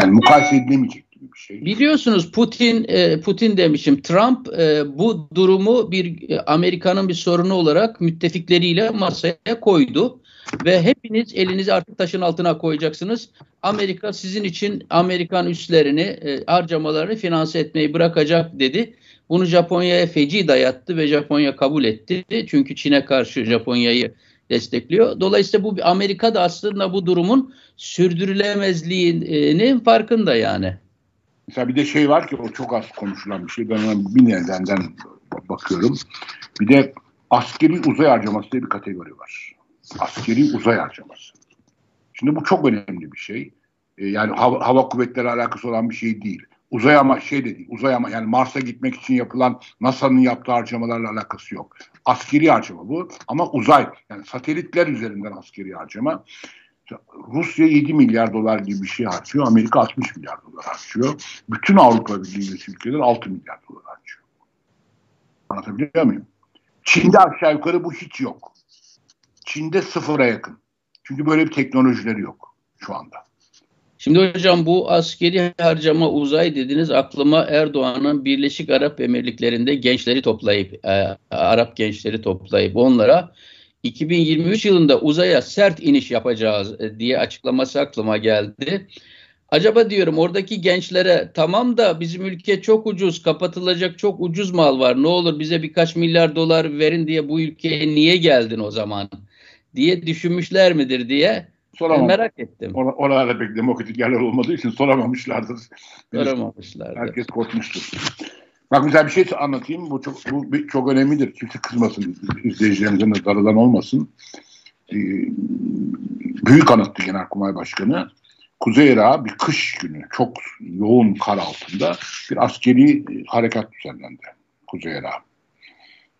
Yani mukayese edilemeyecek gibi bir şey. Biliyorsunuz Putin e, Putin demişim Trump e, bu durumu bir e, Amerika'nın bir sorunu olarak müttefikleriyle masaya koydu ve hepiniz elinizi artık taşın altına koyacaksınız. Amerika sizin için Amerikan üslerini e, harcamalarını finanse etmeyi bırakacak dedi. Bunu Japonya'ya feci dayattı ve Japonya kabul etti. Çünkü Çin'e karşı Japonya'yı destekliyor. Dolayısıyla bu Amerika da aslında bu durumun sürdürülemezliğinin farkında yani. Mesela bir de şey var ki o çok az konuşulan bir şey. Ben ona bir nedenden bakıyorum. Bir de askeri uzay harcaması diye bir kategori var. Askeri uzay harcaması. Şimdi bu çok önemli bir şey. Ee, yani hava, hava kuvvetleri alakası olan bir şey değil. Uzay ama şey de değil. Uzay ama yani Mars'a gitmek için yapılan NASA'nın yaptığı harcamalarla alakası yok. Askeri harcama bu ama uzay yani satelitler üzerinden askeri harcama. Rusya 7 milyar dolar gibi bir şey harcıyor. Amerika 60 milyar dolar harcıyor. Bütün Avrupa Birliği ülkeler 6 milyar dolar harcıyor. Anlatabiliyor muyum? Çin'de aşağı yukarı bu hiç yok. Çin'de sıfıra yakın. Çünkü böyle bir teknolojileri yok şu anda. Şimdi hocam bu askeri harcama uzay dediniz aklıma Erdoğan'ın Birleşik Arap Emirlikleri'nde gençleri toplayıp e, Arap gençleri toplayıp onlara 2023 yılında uzaya sert iniş yapacağız e, diye açıklaması aklıma geldi. Acaba diyorum oradaki gençlere tamam da bizim ülke çok ucuz kapatılacak çok ucuz mal var ne olur bize birkaç milyar dolar verin diye bu ülkeye niye geldin o zaman diye düşünmüşler midir diye Soramam. merak ettim. Or- oralarda pek demokratik yerler olmadığı için soramamışlardır. Soramamışlardı. Herkes korkmuştur. Bak güzel bir şey anlatayım. Bu çok bu bir- çok önemlidir. Kimse kızmasın. izleyicilerimizin de darılan olmasın. Ee, büyük anıttı Genelkurmay Başkanı. Kuzey Irak'a bir kış günü çok yoğun kar altında bir askeri e, harekat düzenlendi Kuzey Irak'a.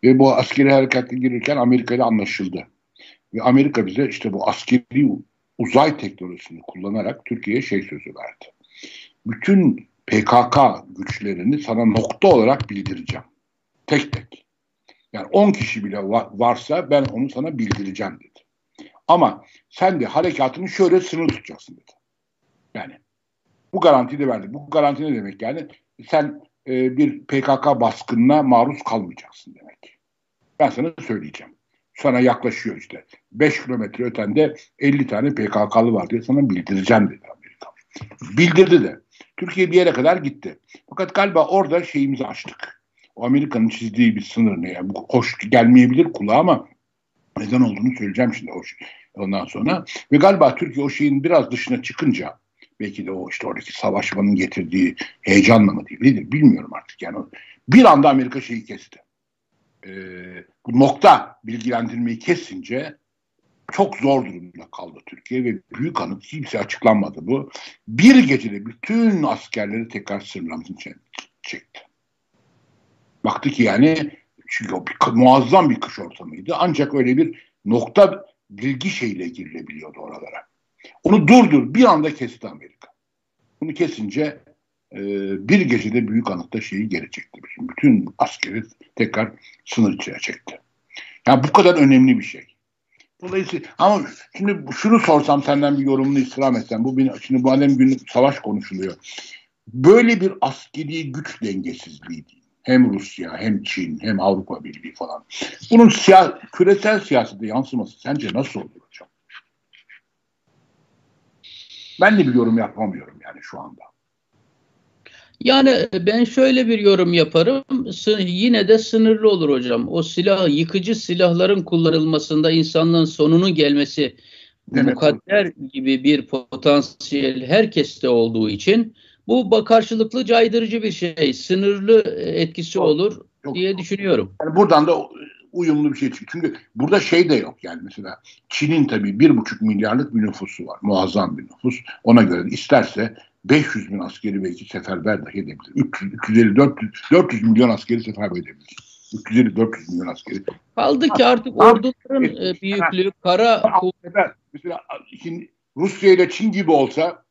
Ve bu askeri harekete girirken Amerika ile anlaşıldı. Ve Amerika bize işte bu askeri uzay teknolojisini kullanarak Türkiye'ye şey sözü verdi. Bütün PKK güçlerini sana nokta olarak bildireceğim. Tek tek. Yani 10 kişi bile varsa ben onu sana bildireceğim dedi. Ama sen de harekatını şöyle sınır tutacaksın dedi. Yani bu garantiyi de verdi. Bu garanti ne demek yani? Sen e, bir PKK baskınına maruz kalmayacaksın demek. Ben sana söyleyeceğim. Sana yaklaşıyor işte. 5 kilometre ötende 50 tane PKK'lı var diye sana bildireceğim dedi Amerika. Bildirdi de. Türkiye bir yere kadar gitti. Fakat galiba orada şeyimizi açtık. O Amerika'nın çizdiği bir sınır ne? Yani hoş gelmeyebilir kulağa ama neden olduğunu söyleyeceğim şimdi hoş. Ondan sonra ve galiba Türkiye o şeyin biraz dışına çıkınca belki de o işte oradaki savaşmanın getirdiği heyecanla mı değil nedir bilmiyorum artık yani bir anda Amerika şeyi kesti. Ee, bu nokta bilgilendirmeyi kesince çok zor durumda kaldı Türkiye ve büyük anıt kimse açıklanmadı bu. Bir gecede bütün askerleri tekrar içine çekti. Baktı ki yani çünkü bir, muazzam bir kış ortamıydı. Ancak öyle bir nokta bilgi şeyle girilebiliyordu oralara. Onu durdur bir anda kesti Amerika. Bunu kesince e, bir gecede büyük anıtta şeyi geri çekti. Bütün askeri tekrar sınır içine çekti. Yani bu kadar önemli bir şey. Dolayısıyla ama şimdi şunu sorsam senden bir yorumunu istirham etsem. Bu şimdi bu alem günü savaş konuşuluyor. Böyle bir askeri güç dengesizliği. Hem Rusya hem Çin hem Avrupa Birliği falan. Bunun siya küresel siyasete yansıması sence nasıl olur hocam? Ben de bir yorum yapamıyorum yani şu anda. Yani e, ben şöyle bir yorum yaparım. Yine de sınırlı olur hocam. O silah, yıkıcı silahların kullanılmasında insanlığın sonunun gelmesi Demek mukadder gibi bir potansiyel herkeste olduğu için bu karşılıklı caydırıcı bir şey. Sınırlı e, etkisi olur yok, diye düşünüyorum. Yani buradan da uyumlu bir şey çıkıyor. Çünkü burada şey de yok yani mesela Çin'in tabii bir buçuk milyarlık bir nüfusu var. Muazzam bir nüfus. Ona göre isterse 500 bin askeri belki seferber dahi edebilir. 300, 350, 400, 400 milyon askeri seferber edebilir. 350-400 milyon askeri. Kaldı ki artık orduların e, büyüklüğü, kara Mesela şimdi Rusya ile Çin gibi olsa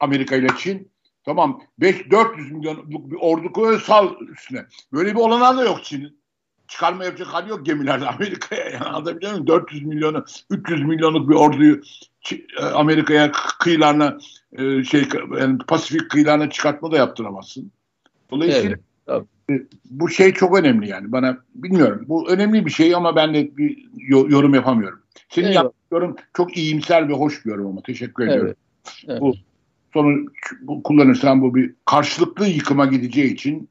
Amerika ile Çin tamam 5 400 milyonluk bir ordu koyuyor sal üstüne. Böyle bir olanağı da yok Çin'in çıkarma yapacak hali yok gemilerde Amerika'ya. Yani anlatabiliyor muyum? 400 milyonu, 300 milyonluk bir orduyu Amerika'ya kıyılarına e, şey yani Pasifik kıyılarına çıkartma da yaptıramazsın. Dolayısıyla evet, e, bu şey çok önemli yani bana bilmiyorum. Bu önemli bir şey ama ben de bir yorum yapamıyorum. Senin evet. yaptığın çok iyimser ve hoş bir yorum ama teşekkür evet. ediyorum. Evet. Bu sonu bu, kullanırsan bu bir karşılıklı yıkıma gideceği için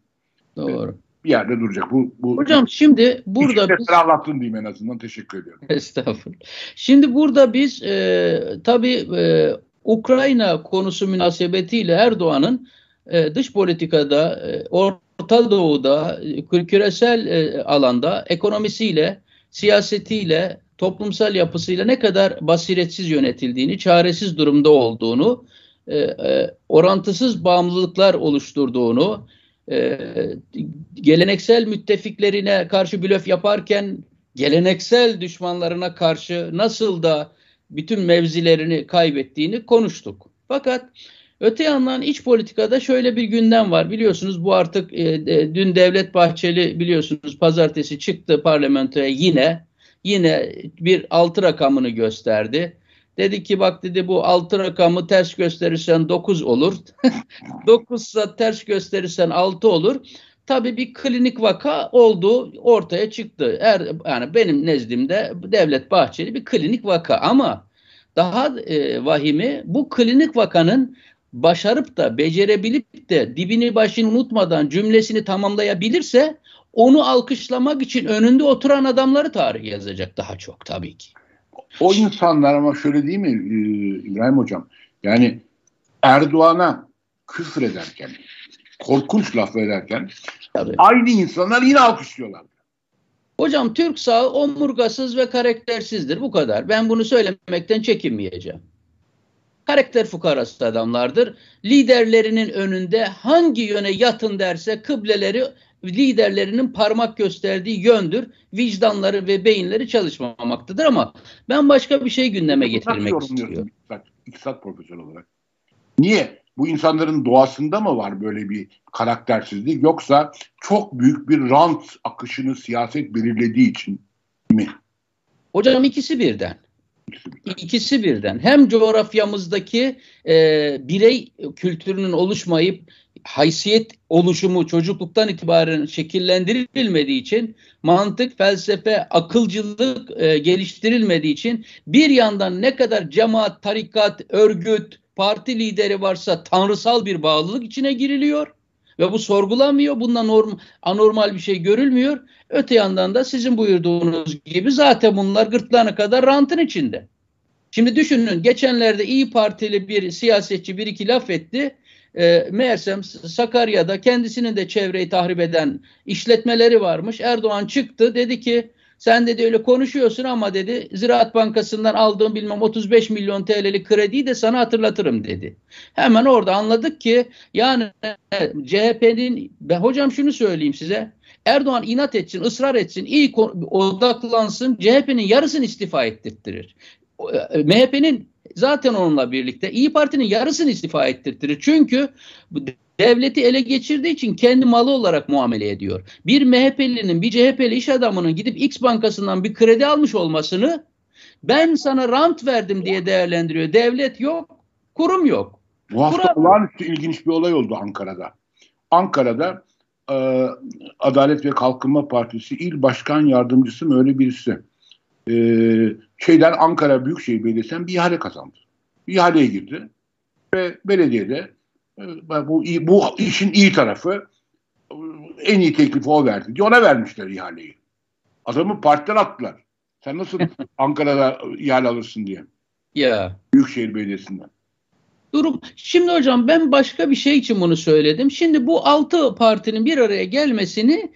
Doğru bir yerde duracak. Bu, bu Hocam şimdi burada biz... anlattın diyeyim en azından. Teşekkür ediyorum. Estağfurullah. Şimdi burada biz e, tabii e, Ukrayna konusu münasebetiyle Erdoğan'ın e, dış politikada, e, Orta Doğu'da, e, küresel e, alanda ekonomisiyle, siyasetiyle, toplumsal yapısıyla ne kadar basiretsiz yönetildiğini, çaresiz durumda olduğunu, e, e, orantısız bağımlılıklar oluşturduğunu, e, geleneksel müttefiklerine karşı blöf yaparken geleneksel düşmanlarına karşı nasıl da bütün mevzilerini kaybettiğini konuştuk. Fakat öte yandan iç politikada şöyle bir gündem var. Biliyorsunuz bu artık e, e, dün Devlet Bahçeli biliyorsunuz pazartesi çıktı parlamentoya yine yine bir altı rakamını gösterdi. Dedi ki bak dedi bu altı rakamı ters gösterirsen 9 olur. 9 ise ters gösterirsen 6 olur. Tabii bir klinik vaka olduğu ortaya çıktı. Er, yani benim nezdimde Devlet Bahçeli bir klinik vaka ama daha e, vahimi bu klinik vakanın başarıp da becerebilip de dibini başını unutmadan cümlesini tamamlayabilirse onu alkışlamak için önünde oturan adamları tarih yazacak daha çok tabii ki. O insanlar ama şöyle değil mi e, İbrahim Hocam? Yani Erdoğan'a küfür ederken, korkunç laf ederken Tabii. aynı insanlar yine alkışlıyorlar. Hocam Türk sağ omurgasız ve karaktersizdir. Bu kadar. Ben bunu söylemekten çekinmeyeceğim. Karakter fukarası adamlardır. Liderlerinin önünde hangi yöne yatın derse kıbleleri liderlerinin parmak gösterdiği yöndür. Vicdanları ve beyinleri çalışmamaktadır ama ben başka bir şey gündeme getirmek istiyorum. İktisat profesörü olarak. Niye? Bu insanların doğasında mı var böyle bir karaktersizlik yoksa çok büyük bir rant akışını siyaset belirlediği için mi? Hocam ikisi birden. İkisi birden. Hem coğrafyamızdaki e, birey kültürünün oluşmayıp haysiyet oluşumu çocukluktan itibaren şekillendirilmediği için mantık, felsefe, akılcılık e, geliştirilmediği için bir yandan ne kadar cemaat, tarikat, örgüt, parti lideri varsa tanrısal bir bağlılık içine giriliyor ve bu sorgulanmıyor. Bundan norm, anormal bir şey görülmüyor. Öte yandan da sizin buyurduğunuz gibi zaten bunlar gırtlağına kadar rantın içinde. Şimdi düşünün geçenlerde İyi Partili bir siyasetçi bir iki laf etti. E, meğersem Sakarya'da kendisinin de çevreyi tahrip eden işletmeleri varmış. Erdoğan çıktı dedi ki sen dedi öyle konuşuyorsun ama dedi Ziraat Bankası'ndan aldığım bilmem 35 milyon TL'lik krediyi de sana hatırlatırım dedi. Hemen orada anladık ki yani CHP'nin ben hocam şunu söyleyeyim size. Erdoğan inat etsin, ısrar etsin, iyi odaklansın, CHP'nin yarısını istifa ettirttirir. E, MHP'nin zaten onunla birlikte İyi Parti'nin yarısını istifa ettirtirir. Çünkü devleti ele geçirdiği için kendi malı olarak muamele ediyor. Bir MHP'linin, bir CHP'li iş adamının gidip X bankasından bir kredi almış olmasını ben sana rant verdim diye değerlendiriyor. Devlet yok, kurum yok. Bu hafta kurum... olağanüstü ilginç bir olay oldu Ankara'da. Ankara'da e, Adalet ve Kalkınma Partisi il başkan yardımcısı mı öyle birisi e, şeyden Ankara Büyükşehir Belediyesi'nden bir ihale kazandı. Bir ihaleye girdi ve belediyede e, bu, bu işin iyi tarafı en iyi teklifi o verdi diye ona vermişler ihaleyi. Adamı partiden attılar. Sen nasıl Ankara'da ihale alırsın diye. Ya. Büyükşehir Belediyesi'nden. Durum. Şimdi hocam ben başka bir şey için bunu söyledim. Şimdi bu altı partinin bir araya gelmesini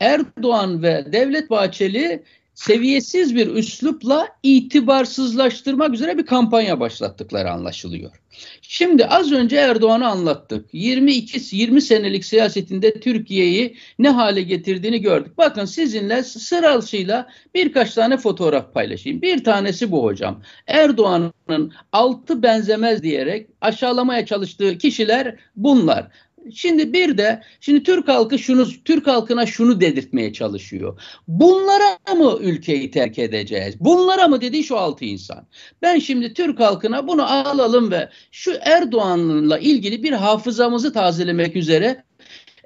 Erdoğan ve Devlet Bahçeli seviyesiz bir üslupla itibarsızlaştırmak üzere bir kampanya başlattıkları anlaşılıyor. Şimdi az önce Erdoğan'ı anlattık. 22 20 senelik siyasetinde Türkiye'yi ne hale getirdiğini gördük. Bakın sizinle sırasıyla birkaç tane fotoğraf paylaşayım. Bir tanesi bu hocam. Erdoğan'ın altı benzemez diyerek aşağılamaya çalıştığı kişiler bunlar. Şimdi bir de şimdi Türk halkı şunu Türk halkına şunu dedirtmeye çalışıyor. Bunlara mı ülkeyi terk edeceğiz? Bunlara mı dedi şu altı insan. Ben şimdi Türk halkına bunu alalım ve şu Erdoğan'la ilgili bir hafızamızı tazelemek üzere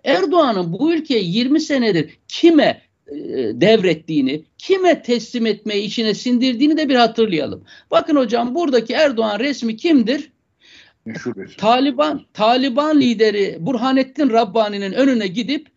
Erdoğan'ın bu ülkeye 20 senedir kime e, devrettiğini, kime teslim etmeyi içine sindirdiğini de bir hatırlayalım. Bakın hocam buradaki Erdoğan resmi kimdir? Taliban Taliban lideri Burhanettin Rabbani'nin önüne gidip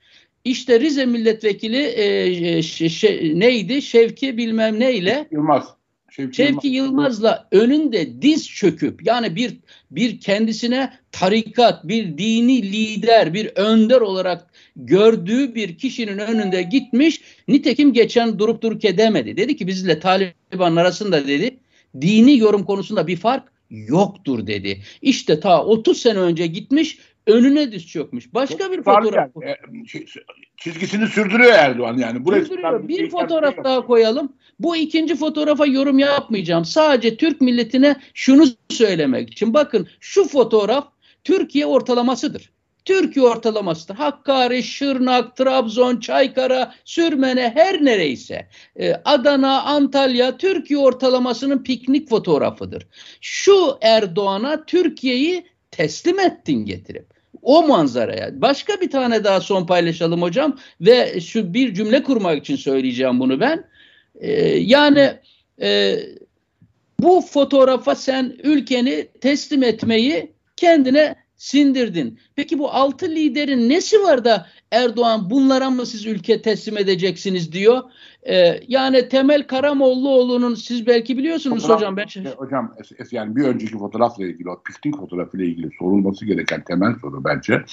işte Rize milletvekili e, şey, neydi? Şevki bilmem neyle Yılmaz. Şevki, Şevki Yılmaz'la önünde diz çöküp yani bir bir kendisine tarikat, bir dini lider, bir önder olarak gördüğü bir kişinin önünde gitmiş. Nitekim geçen durup dururken demedi. Dedi ki bizle Taliban arasında dedi dini yorum konusunda bir fark yoktur dedi. İşte ta 30 sene önce gitmiş önüne diz çökmüş. Başka Çok bir fotoğraf. Yani, e, çizgisini sürdürüyor Erdoğan yani. Buraya sürdürüyor. Bir, bir fotoğraf şey daha koyalım. Bu ikinci fotoğrafa yorum yapmayacağım. Sadece Türk milletine şunu söylemek için. Bakın şu fotoğraf Türkiye ortalamasıdır. Türkiye ortalamasıdır. Hakkari, Şırnak, Trabzon, Çaykara, Sürmene her nereyse e, Adana, Antalya Türkiye ortalamasının piknik fotoğrafıdır. Şu Erdoğan'a Türkiye'yi teslim ettin getirip o manzaraya. Başka bir tane daha son paylaşalım hocam ve şu bir cümle kurmak için söyleyeceğim bunu ben. Ee, yani e, bu fotoğrafa sen ülkeni teslim etmeyi kendine sindirdin. Peki bu altı liderin nesi var da Erdoğan bunlara mı siz ülke teslim edeceksiniz diyor. Ee, yani Temel Karamollaoğlu'nun siz belki biliyorsunuz Fotoğraf, hocam. Ben... E, hocam yani bir önceki fotoğrafla ilgili o piknik fotoğrafıyla ilgili sorulması gereken temel soru bence.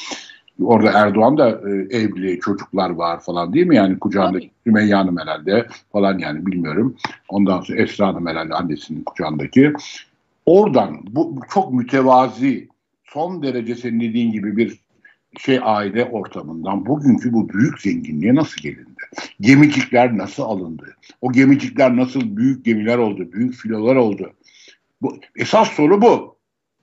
Orada Erdoğan da e, evli, çocuklar var falan değil mi? Yani kucağında Sümeyye Hanım herhalde falan yani bilmiyorum. Ondan sonra Esra Hanım herhalde annesinin kucağındaki. Oradan bu çok mütevazi son derece senin dediğin gibi bir şey aile ortamından bugünkü bu büyük zenginliğe nasıl gelindi? Gemicikler nasıl alındı? O gemicikler nasıl büyük gemiler oldu, büyük filolar oldu? Bu, esas soru bu.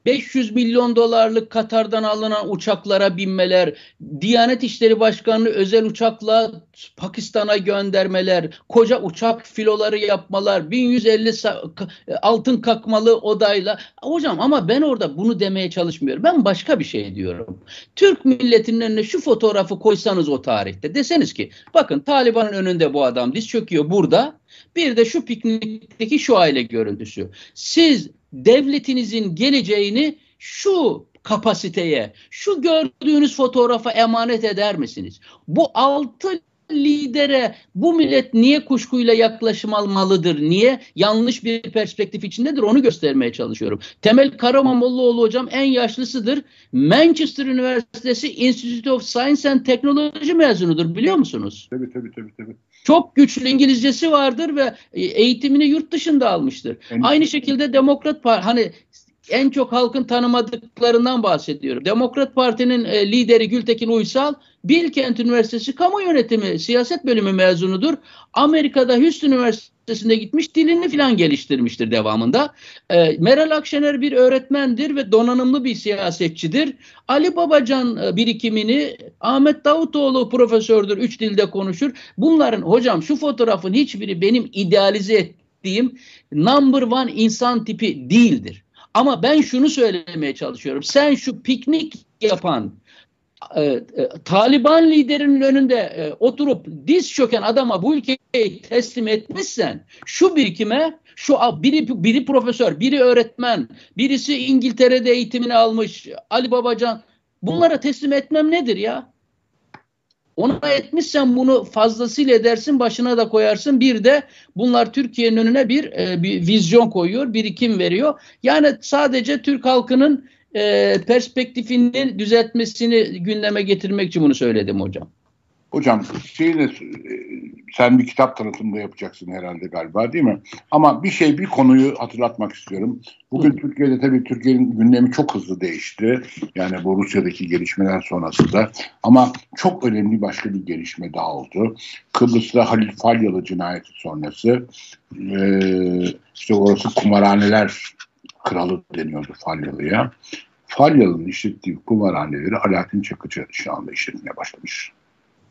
500 milyon dolarlık Katar'dan alınan uçaklara binmeler, Diyanet İşleri Başkanı özel uçakla Pakistan'a göndermeler, koca uçak filoları yapmalar, 1150 altın kakmalı odayla. Hocam ama ben orada bunu demeye çalışmıyorum. Ben başka bir şey diyorum. Türk milletinin önüne şu fotoğrafı koysanız o tarihte deseniz ki bakın Taliban'ın önünde bu adam diz çöküyor burada. Bir de şu piknikteki şu aile görüntüsü. Siz devletinizin geleceğini şu kapasiteye, şu gördüğünüz fotoğrafa emanet eder misiniz? Bu altı lidere bu millet niye kuşkuyla yaklaşmalıdır? Niye yanlış bir perspektif içindedir? Onu göstermeye çalışıyorum. Temel Karamanlıoğlu hocam en yaşlısıdır. Manchester Üniversitesi Institute of Science and Technology mezunudur biliyor musunuz? Tabii tabii tabii. tabii. Çok güçlü İngilizcesi vardır ve eğitimini yurt dışında almıştır. En Aynı şekilde Demokrat Parti hani en çok halkın tanımadıklarından bahsediyorum. Demokrat Parti'nin e, lideri Gültekin Uysal Bilkent Üniversitesi Kamu Yönetimi Siyaset Bölümü mezunudur. Amerika'da Houston Üniversitesi'nde gitmiş dilini falan geliştirmiştir devamında. E, Meral Akşener bir öğretmendir ve donanımlı bir siyasetçidir. Ali Babacan e, birikimini Ahmet Davutoğlu profesördür. Üç dilde konuşur. Bunların hocam şu fotoğrafın hiçbiri benim idealize ettiğim number one insan tipi değildir. Ama ben şunu söylemeye çalışıyorum. Sen şu piknik yapan e, e, Taliban liderinin önünde e, oturup diz çöken adama bu ülkeyi teslim etmişsen şu birikime şu biri biri profesör, biri öğretmen, birisi İngiltere'de eğitimini almış Ali Babacan bunlara teslim etmem nedir ya? Ona etmişsen bunu fazlasıyla edersin, başına da koyarsın. Bir de bunlar Türkiye'nin önüne bir, e, bir vizyon koyuyor, birikim veriyor. Yani sadece Türk halkının e, perspektifini düzeltmesini gündeme getirmek için bunu söyledim hocam. Hocam şeyle sen bir kitap tanıtımında yapacaksın herhalde galiba değil mi? Ama bir şey bir konuyu hatırlatmak istiyorum. Bugün Hı. Türkiye'de tabii Türkiye'nin gündemi çok hızlı değişti. Yani bu Rusya'daki gelişmeler sonrasında. Ama çok önemli başka bir gelişme daha oldu. Kıbrıs'ta Halil Falyalı cinayeti sonrası e, işte orası kumarhaneler kralı deniyordu Falyalı'ya. Falyalı'nın işlettiği kumarhaneleri Alaaddin Çakıcı şu anda işletmeye başlamış.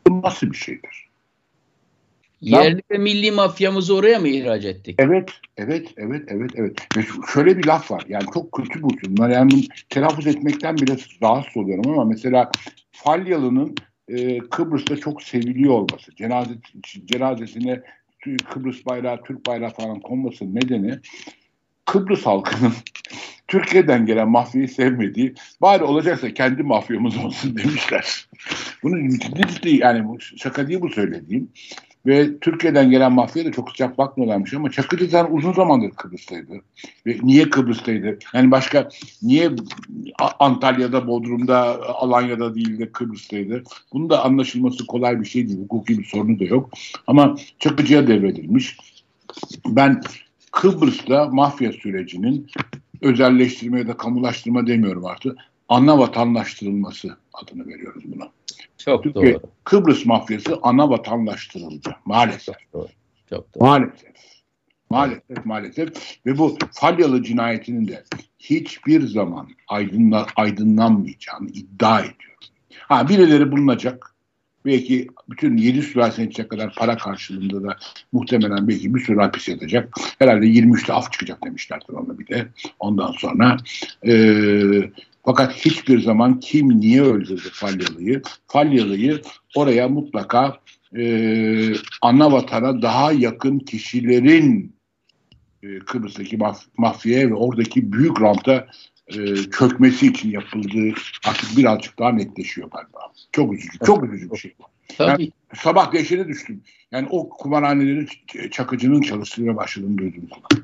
Bu nasıl bir şeydir? Yerli ve milli mafyamızı oraya mı ihraç ettik? Evet, evet, evet, evet, evet. Ve şöyle bir laf var. Yani çok kötü bu bunlar. Yani telaffuz etmekten bile rahatsız oluyorum ama mesela Falyalı'nın e, Kıbrıs'ta çok seviliyor olması, cenaze, cenazesine Kıbrıs bayrağı, Türk bayrağı falan konması nedeni Kıbrıs halkının Türkiye'den gelen mafyayı sevmediği, bari olacaksa kendi mafyamız olsun demişler. Bunu ciddi ciddi yani bu şaka değil bu söylediğim. Ve Türkiye'den gelen mafya da çok sıcak bakmıyorlarmış ama Çakıcı uzun zamandır Kıbrıs'taydı. Ve niye Kıbrıs'taydı? Yani başka niye Antalya'da, Bodrum'da, Alanya'da değil de Kıbrıs'taydı? Bunun da anlaşılması kolay bir şey değil. Hukuki bir sorunu da yok. Ama Çakıcı'ya devredilmiş. Ben Kıbrıs'ta mafya sürecinin özelleştirme ya da kamulaştırma demiyorum artık. Ana vatanlaştırılması adını veriyoruz buna. Çok Türkiye, doğru. Kıbrıs mafyası ana vatanlaştırıldı maalesef. Çok doğru. Çok doğru. Maalesef. Maalesef maalesef ve bu Falyalı cinayetinin de hiçbir zaman aydınla, aydınlanmayacağını iddia ediyor. Ha birileri bulunacak. Belki bütün yedi sülalesine yetecek kadar para karşılığında da muhtemelen belki bir sürü hapis yatacak. Herhalde 23'te af çıkacak demişlerdir ona bir de. Ondan sonra e, fakat hiçbir zaman kim niye öldürdü Falyalı'yı? Falyalı'yı oraya mutlaka e, ana vatana daha yakın kişilerin e, Kıbrıs'taki maf mafyaya ve oradaki büyük ranta e, çökmesi için yapıldığı artık birazcık daha netleşiyor galiba. Çok üzücü, çok üzücü bir şey bu. Yani sabah dehşete düştüm. Yani o kumarhaneleri Çakıcı'nın çalıştığına başladığını duydum. Falan.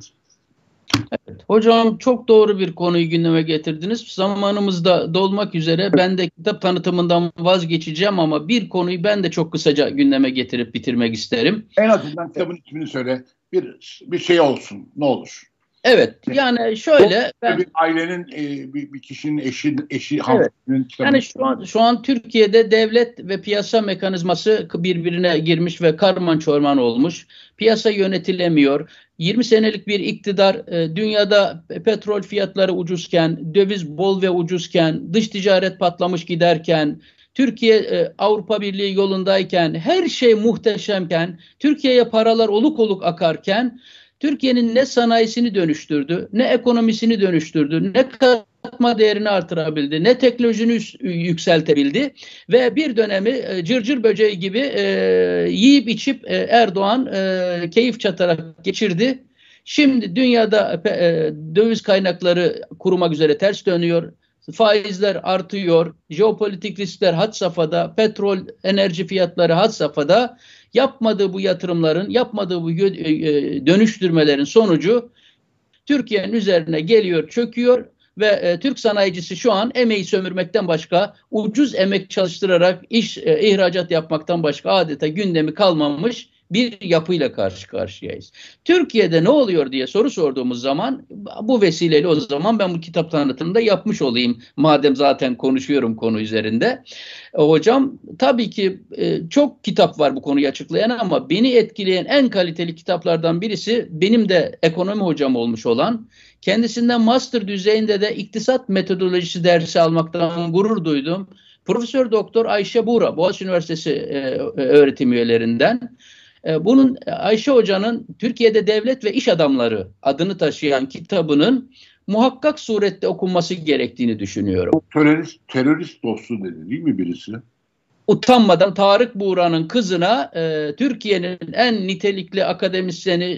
Evet, hocam çok doğru bir konuyu gündeme getirdiniz. Zamanımızda dolmak üzere ben de kitap tanıtımından vazgeçeceğim ama bir konuyu ben de çok kısaca gündeme getirip bitirmek isterim. En azından kitabın ismini söyle. Bir, bir şey olsun ne olur. Evet yani şöyle ben, bir ailenin e, bir, bir kişinin eşi eşi evet. yani şu an şu an Türkiye'de devlet ve piyasa mekanizması birbirine girmiş ve karman çorman olmuş. Piyasa yönetilemiyor. 20 senelik bir iktidar e, dünyada petrol fiyatları ucuzken, döviz bol ve ucuzken, dış ticaret patlamış giderken, Türkiye e, Avrupa Birliği yolundayken, her şey muhteşemken, Türkiye'ye paralar oluk oluk akarken Türkiye'nin ne sanayisini dönüştürdü, ne ekonomisini dönüştürdü, ne katma değerini artırabildi, ne teknolojini yükseltebildi ve bir dönemi e, cırcır böceği gibi e, yiyip içip e, Erdoğan e, keyif çatarak geçirdi. Şimdi dünyada e, döviz kaynakları kurumak üzere ters dönüyor. Faizler artıyor, jeopolitik riskler had safhada, petrol, enerji fiyatları had safhada yapmadığı bu yatırımların, yapmadığı bu e, e, dönüştürmelerin sonucu Türkiye'nin üzerine geliyor, çöküyor ve e, Türk sanayicisi şu an emeği sömürmekten başka, ucuz emek çalıştırarak iş e, ihracat yapmaktan başka adeta gündemi kalmamış bir yapıyla karşı karşıyayız. Türkiye'de ne oluyor diye soru sorduğumuz zaman bu vesileyle o zaman ben bu kitap tanıtımında yapmış olayım madem zaten konuşuyorum konu üzerinde. E, hocam tabii ki e, çok kitap var bu konuyu açıklayan ama beni etkileyen en kaliteli kitaplardan birisi benim de ekonomi hocam olmuş olan kendisinden master düzeyinde de iktisat metodolojisi dersi almaktan gurur duydum. Profesör Doktor Ayşe Buğra, Boğaziçi Üniversitesi e, öğretim üyelerinden. E, bunun e, Ayşe Hoca'nın Türkiye'de Devlet ve İş Adamları adını taşıyan kitabının muhakkak surette okunması gerektiğini düşünüyorum. Terörist, terörist dostu dedi değil mi birisi? Utanmadan Tarık Buğra'nın kızına e, Türkiye'nin en nitelikli akademisyeni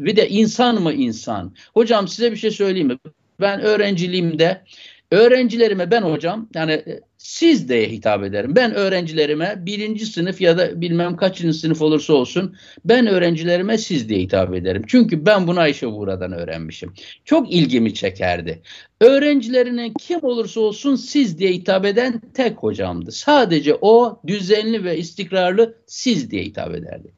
bir de insan mı insan? Hocam size bir şey söyleyeyim mi? Ben öğrenciliğimde öğrencilerime ben hocam yani e, siz de hitap ederim. Ben öğrencilerime birinci sınıf ya da bilmem kaçıncı sınıf olursa olsun ben öğrencilerime siz diye hitap ederim. Çünkü ben bunu Ayşe Buğra'dan öğrenmişim. Çok ilgimi çekerdi. Öğrencilerine kim olursa olsun siz diye hitap eden tek hocamdı. Sadece o düzenli ve istikrarlı siz diye hitap ederdi.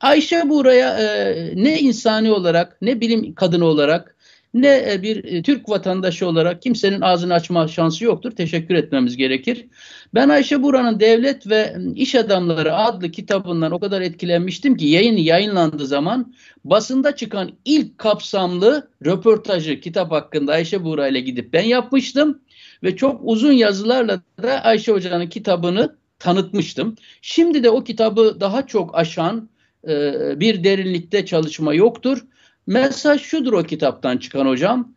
Ayşe Buğra'ya e, ne insani olarak ne bilim kadını olarak ne e, bir e, Türk vatandaşı olarak kimsenin ağzını açma şansı yoktur. Teşekkür etmemiz gerekir. Ben Ayşe Buran'ın Devlet ve İş Adamları adlı kitabından o kadar etkilenmiştim ki yayın yayınlandığı zaman basında çıkan ilk kapsamlı röportajı kitap hakkında Ayşe Buğra ile gidip ben yapmıştım ve çok uzun yazılarla da Ayşe Hoca'nın kitabını tanıtmıştım. Şimdi de o kitabı daha çok aşan e, bir derinlikte çalışma yoktur. Mesaj şudur o kitaptan çıkan hocam.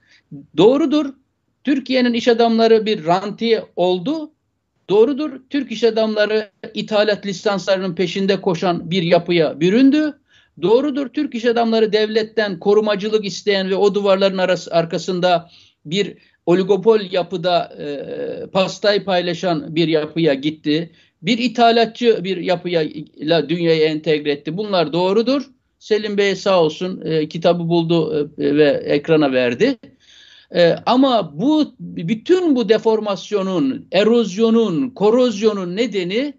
Doğrudur. Türkiye'nin iş adamları bir rantiye oldu. Doğrudur. Türk iş adamları ithalat lisanslarının peşinde koşan bir yapıya büründü. Doğrudur. Türk iş adamları devletten korumacılık isteyen ve o duvarların arası, arkasında bir oligopol yapıda e, pastayı paylaşan bir yapıya gitti. Bir ithalatçı bir yapıya dünyaya entegre etti. Bunlar doğrudur. Selim Bey sağ olsun e, kitabı buldu e, ve ekrana verdi. E, ama bu bütün bu deformasyonun, erozyonun, korozyonun nedeni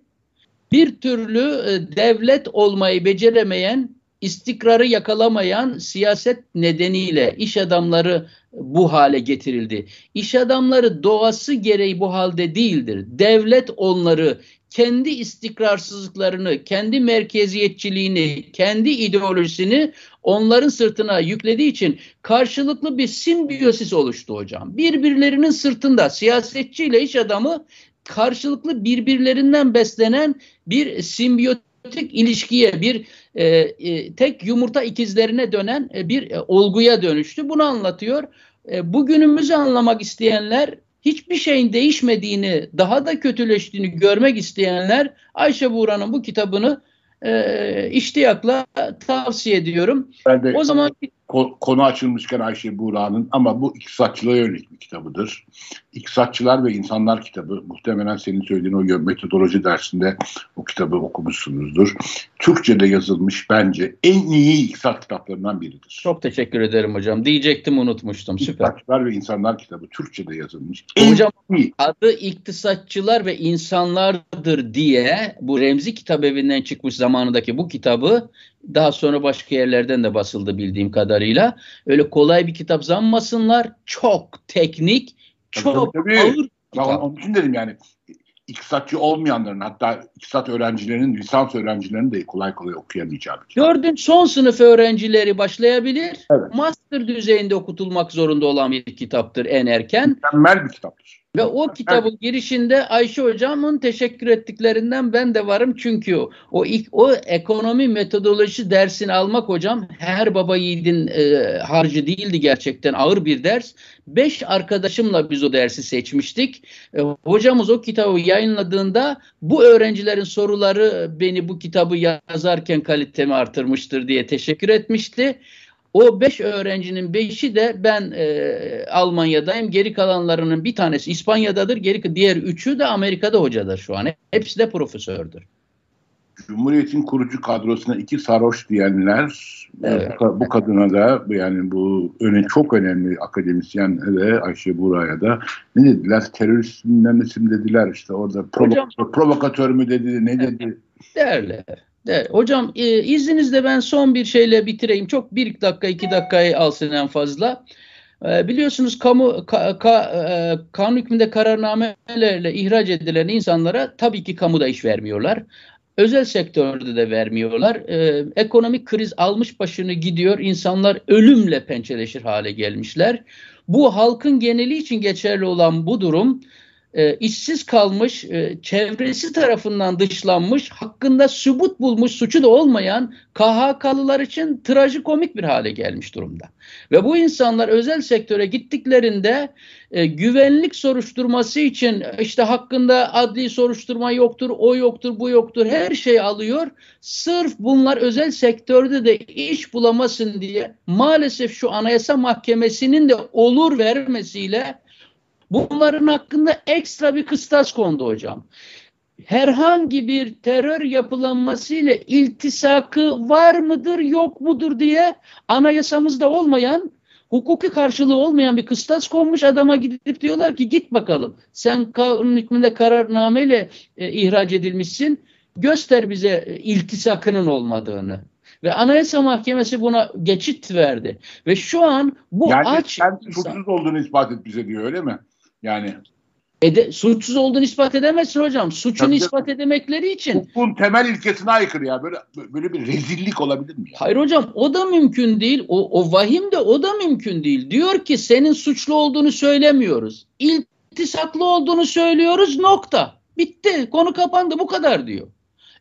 bir türlü e, devlet olmayı beceremeyen, istikrarı yakalamayan siyaset nedeniyle iş adamları bu hale getirildi. İş adamları doğası gereği bu halde değildir. Devlet onları kendi istikrarsızlıklarını, kendi merkeziyetçiliğini, kendi ideolojisini onların sırtına yüklediği için karşılıklı bir simbiyosis oluştu hocam. Birbirlerinin sırtında siyasetçi ile iş adamı karşılıklı birbirlerinden beslenen bir simbiyotik ilişkiye, bir e, e, tek yumurta ikizlerine dönen e, bir e, olguya dönüştü. Bunu anlatıyor. E, bugünümüzü anlamak isteyenler hiçbir şeyin değişmediğini, daha da kötüleştiğini görmek isteyenler Ayşe Buğra'nın bu kitabını e, iştiyakla tavsiye ediyorum. Ben de o zaman konu açılmışken Ayşe Buğra'nın ama bu iktisatçılığa yönelik bir kitabıdır. İktisatçılar ve İnsanlar kitabı muhtemelen senin söylediğin o metodoloji dersinde o kitabı okumuşsunuzdur. Türkçe'de yazılmış bence en iyi iktisat kitaplarından biridir. Çok teşekkür ederim hocam. Diyecektim unutmuştum. Süper. İktisatçılar ve İnsanlar kitabı Türkçe'de yazılmış. En hocam iyi. adı İktisatçılar ve İnsanlardır diye bu Remzi Kitap Evi'nden çıkmış zamanındaki bu kitabı daha sonra başka yerlerden de basıldı bildiğim kadarıyla. Öyle kolay bir kitap zanmasınlar. Çok teknik, çok tabii, tabii. ağır kitap. Onun için dedim yani iktisatçı olmayanların hatta iktisat öğrencilerinin, lisans öğrencilerinin de kolay kolay okuyamayacağı bir kitap. Gördün son sınıf öğrencileri başlayabilir. Evet. Master düzeyinde okutulmak zorunda olan bir kitaptır en erken. Mükemmel bir kitaptır. Ve o kitabın girişinde Ayşe hocamın teşekkür ettiklerinden ben de varım. Çünkü o ilk o ekonomi metodoloji dersini almak hocam her baba yiğidin e, harcı değildi gerçekten ağır bir ders. Beş arkadaşımla biz o dersi seçmiştik. E, hocamız o kitabı yayınladığında bu öğrencilerin soruları beni bu kitabı yazarken kalitemi artırmıştır diye teşekkür etmişti. O beş öğrencinin beşi de ben e, Almanya'dayım. Geri kalanlarının bir tanesi İspanya'dadır. Geri diğer üçü de Amerika'da hocadır şu an. Hepsi de profesördür. Cumhuriyet'in kurucu kadrosuna iki sarhoş diyenler evet. bu, bu kadına da yani bu öne, çok önemli akademisyen de Ayşe Buraya da ne dediler? Teröristler misin dediler işte orada provokatör, provokatör mü dedi ne dedi? Değerli. Evet, hocam e, izninizle ben son bir şeyle bitireyim. Çok bir dakika iki dakikayı alsın en fazla. E, biliyorsunuz kamu ka, ka, e, kanun hükmünde kararnamelerle ihraç edilen insanlara tabii ki kamuda iş vermiyorlar. Özel sektörde de vermiyorlar. E, ekonomik kriz almış başını gidiyor. İnsanlar ölümle pençeleşir hale gelmişler. Bu halkın geneli için geçerli olan bu durum e, işsiz kalmış, e, çevresi tarafından dışlanmış, hakkında sübut bulmuş suçu da olmayan KHK'lılar için trajikomik bir hale gelmiş durumda. Ve bu insanlar özel sektöre gittiklerinde e, güvenlik soruşturması için işte hakkında adli soruşturma yoktur, o yoktur, bu yoktur, her şey alıyor. Sırf bunlar özel sektörde de iş bulamasın diye maalesef şu Anayasa Mahkemesi'nin de olur vermesiyle Bunların hakkında ekstra bir kıstas kondu hocam. Herhangi bir terör yapılanmasıyla iltisakı var mıdır yok mudur diye anayasamızda olmayan hukuki karşılığı olmayan bir kıstas konmuş adama gidip diyorlar ki git bakalım sen kanun hükmünde kararnameyle e, ihraç edilmişsin göster bize e, iltisakının olmadığını. Ve Anayasa Mahkemesi buna geçit verdi. Ve şu an bu yani aç... sen suçsuz olduğunu ispat et bize diyor öyle mi? Yani Ede, suçsuz olduğunu ispat edemezsin hocam. Suçunu Tabii ispat edemekleri için. Hukukun temel ilkesine aykırı ya. Böyle böyle bir rezillik olabilir mi? Ya? Hayır hocam o da mümkün değil. O, o vahim de o da mümkün değil. Diyor ki senin suçlu olduğunu söylemiyoruz. İltisaklı olduğunu söylüyoruz nokta. Bitti. Konu kapandı bu kadar diyor.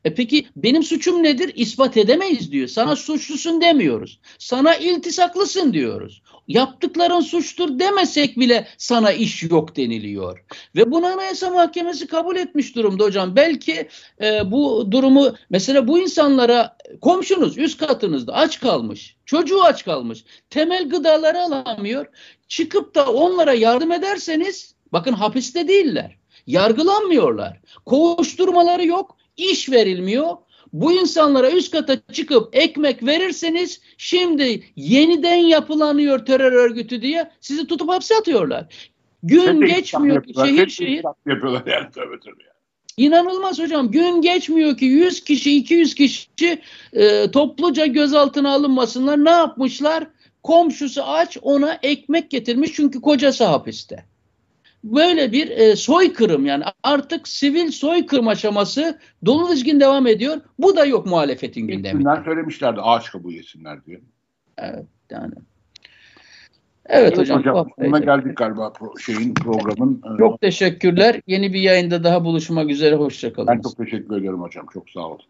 E peki benim suçum nedir? İspat edemeyiz diyor. Sana suçlusun demiyoruz. Sana iltisaklısın diyoruz. Yaptıkların suçtur demesek bile sana iş yok deniliyor. Ve bunu Anayasa Mahkemesi kabul etmiş durumda hocam. Belki e, bu durumu mesela bu insanlara komşunuz üst katınızda aç kalmış. Çocuğu aç kalmış. Temel gıdaları alamıyor. Çıkıp da onlara yardım ederseniz bakın hapiste değiller. Yargılanmıyorlar. Kovuşturmaları yok iş verilmiyor. Bu insanlara üst kata çıkıp ekmek verirseniz şimdi yeniden yapılanıyor terör örgütü diye sizi tutup hapse atıyorlar. Gün Hep geçmiyor ki şehir şehir. Yapıyorlar yani tabii tabii. İnanılmaz hocam. Gün geçmiyor ki 100 kişi 200 kişi e, topluca gözaltına alınmasınlar. Ne yapmışlar? Komşusu aç ona ekmek getirmiş çünkü kocası hapiste böyle bir e, soykırım yani artık sivil soykırım aşaması dolu dizgin devam ediyor. Bu da yok muhalefetin gündeminde. Bunlar söylemişlerdi ağaç kabuğu yesinler diye. Evet yani. Evet, evet hocam. hocam Buna geldik galiba pro, şeyin programın. E, çok teşekkürler. Yeni bir yayında daha buluşmak üzere. Hoşçakalın. Ben çok teşekkür ederim hocam. Çok sağ olun.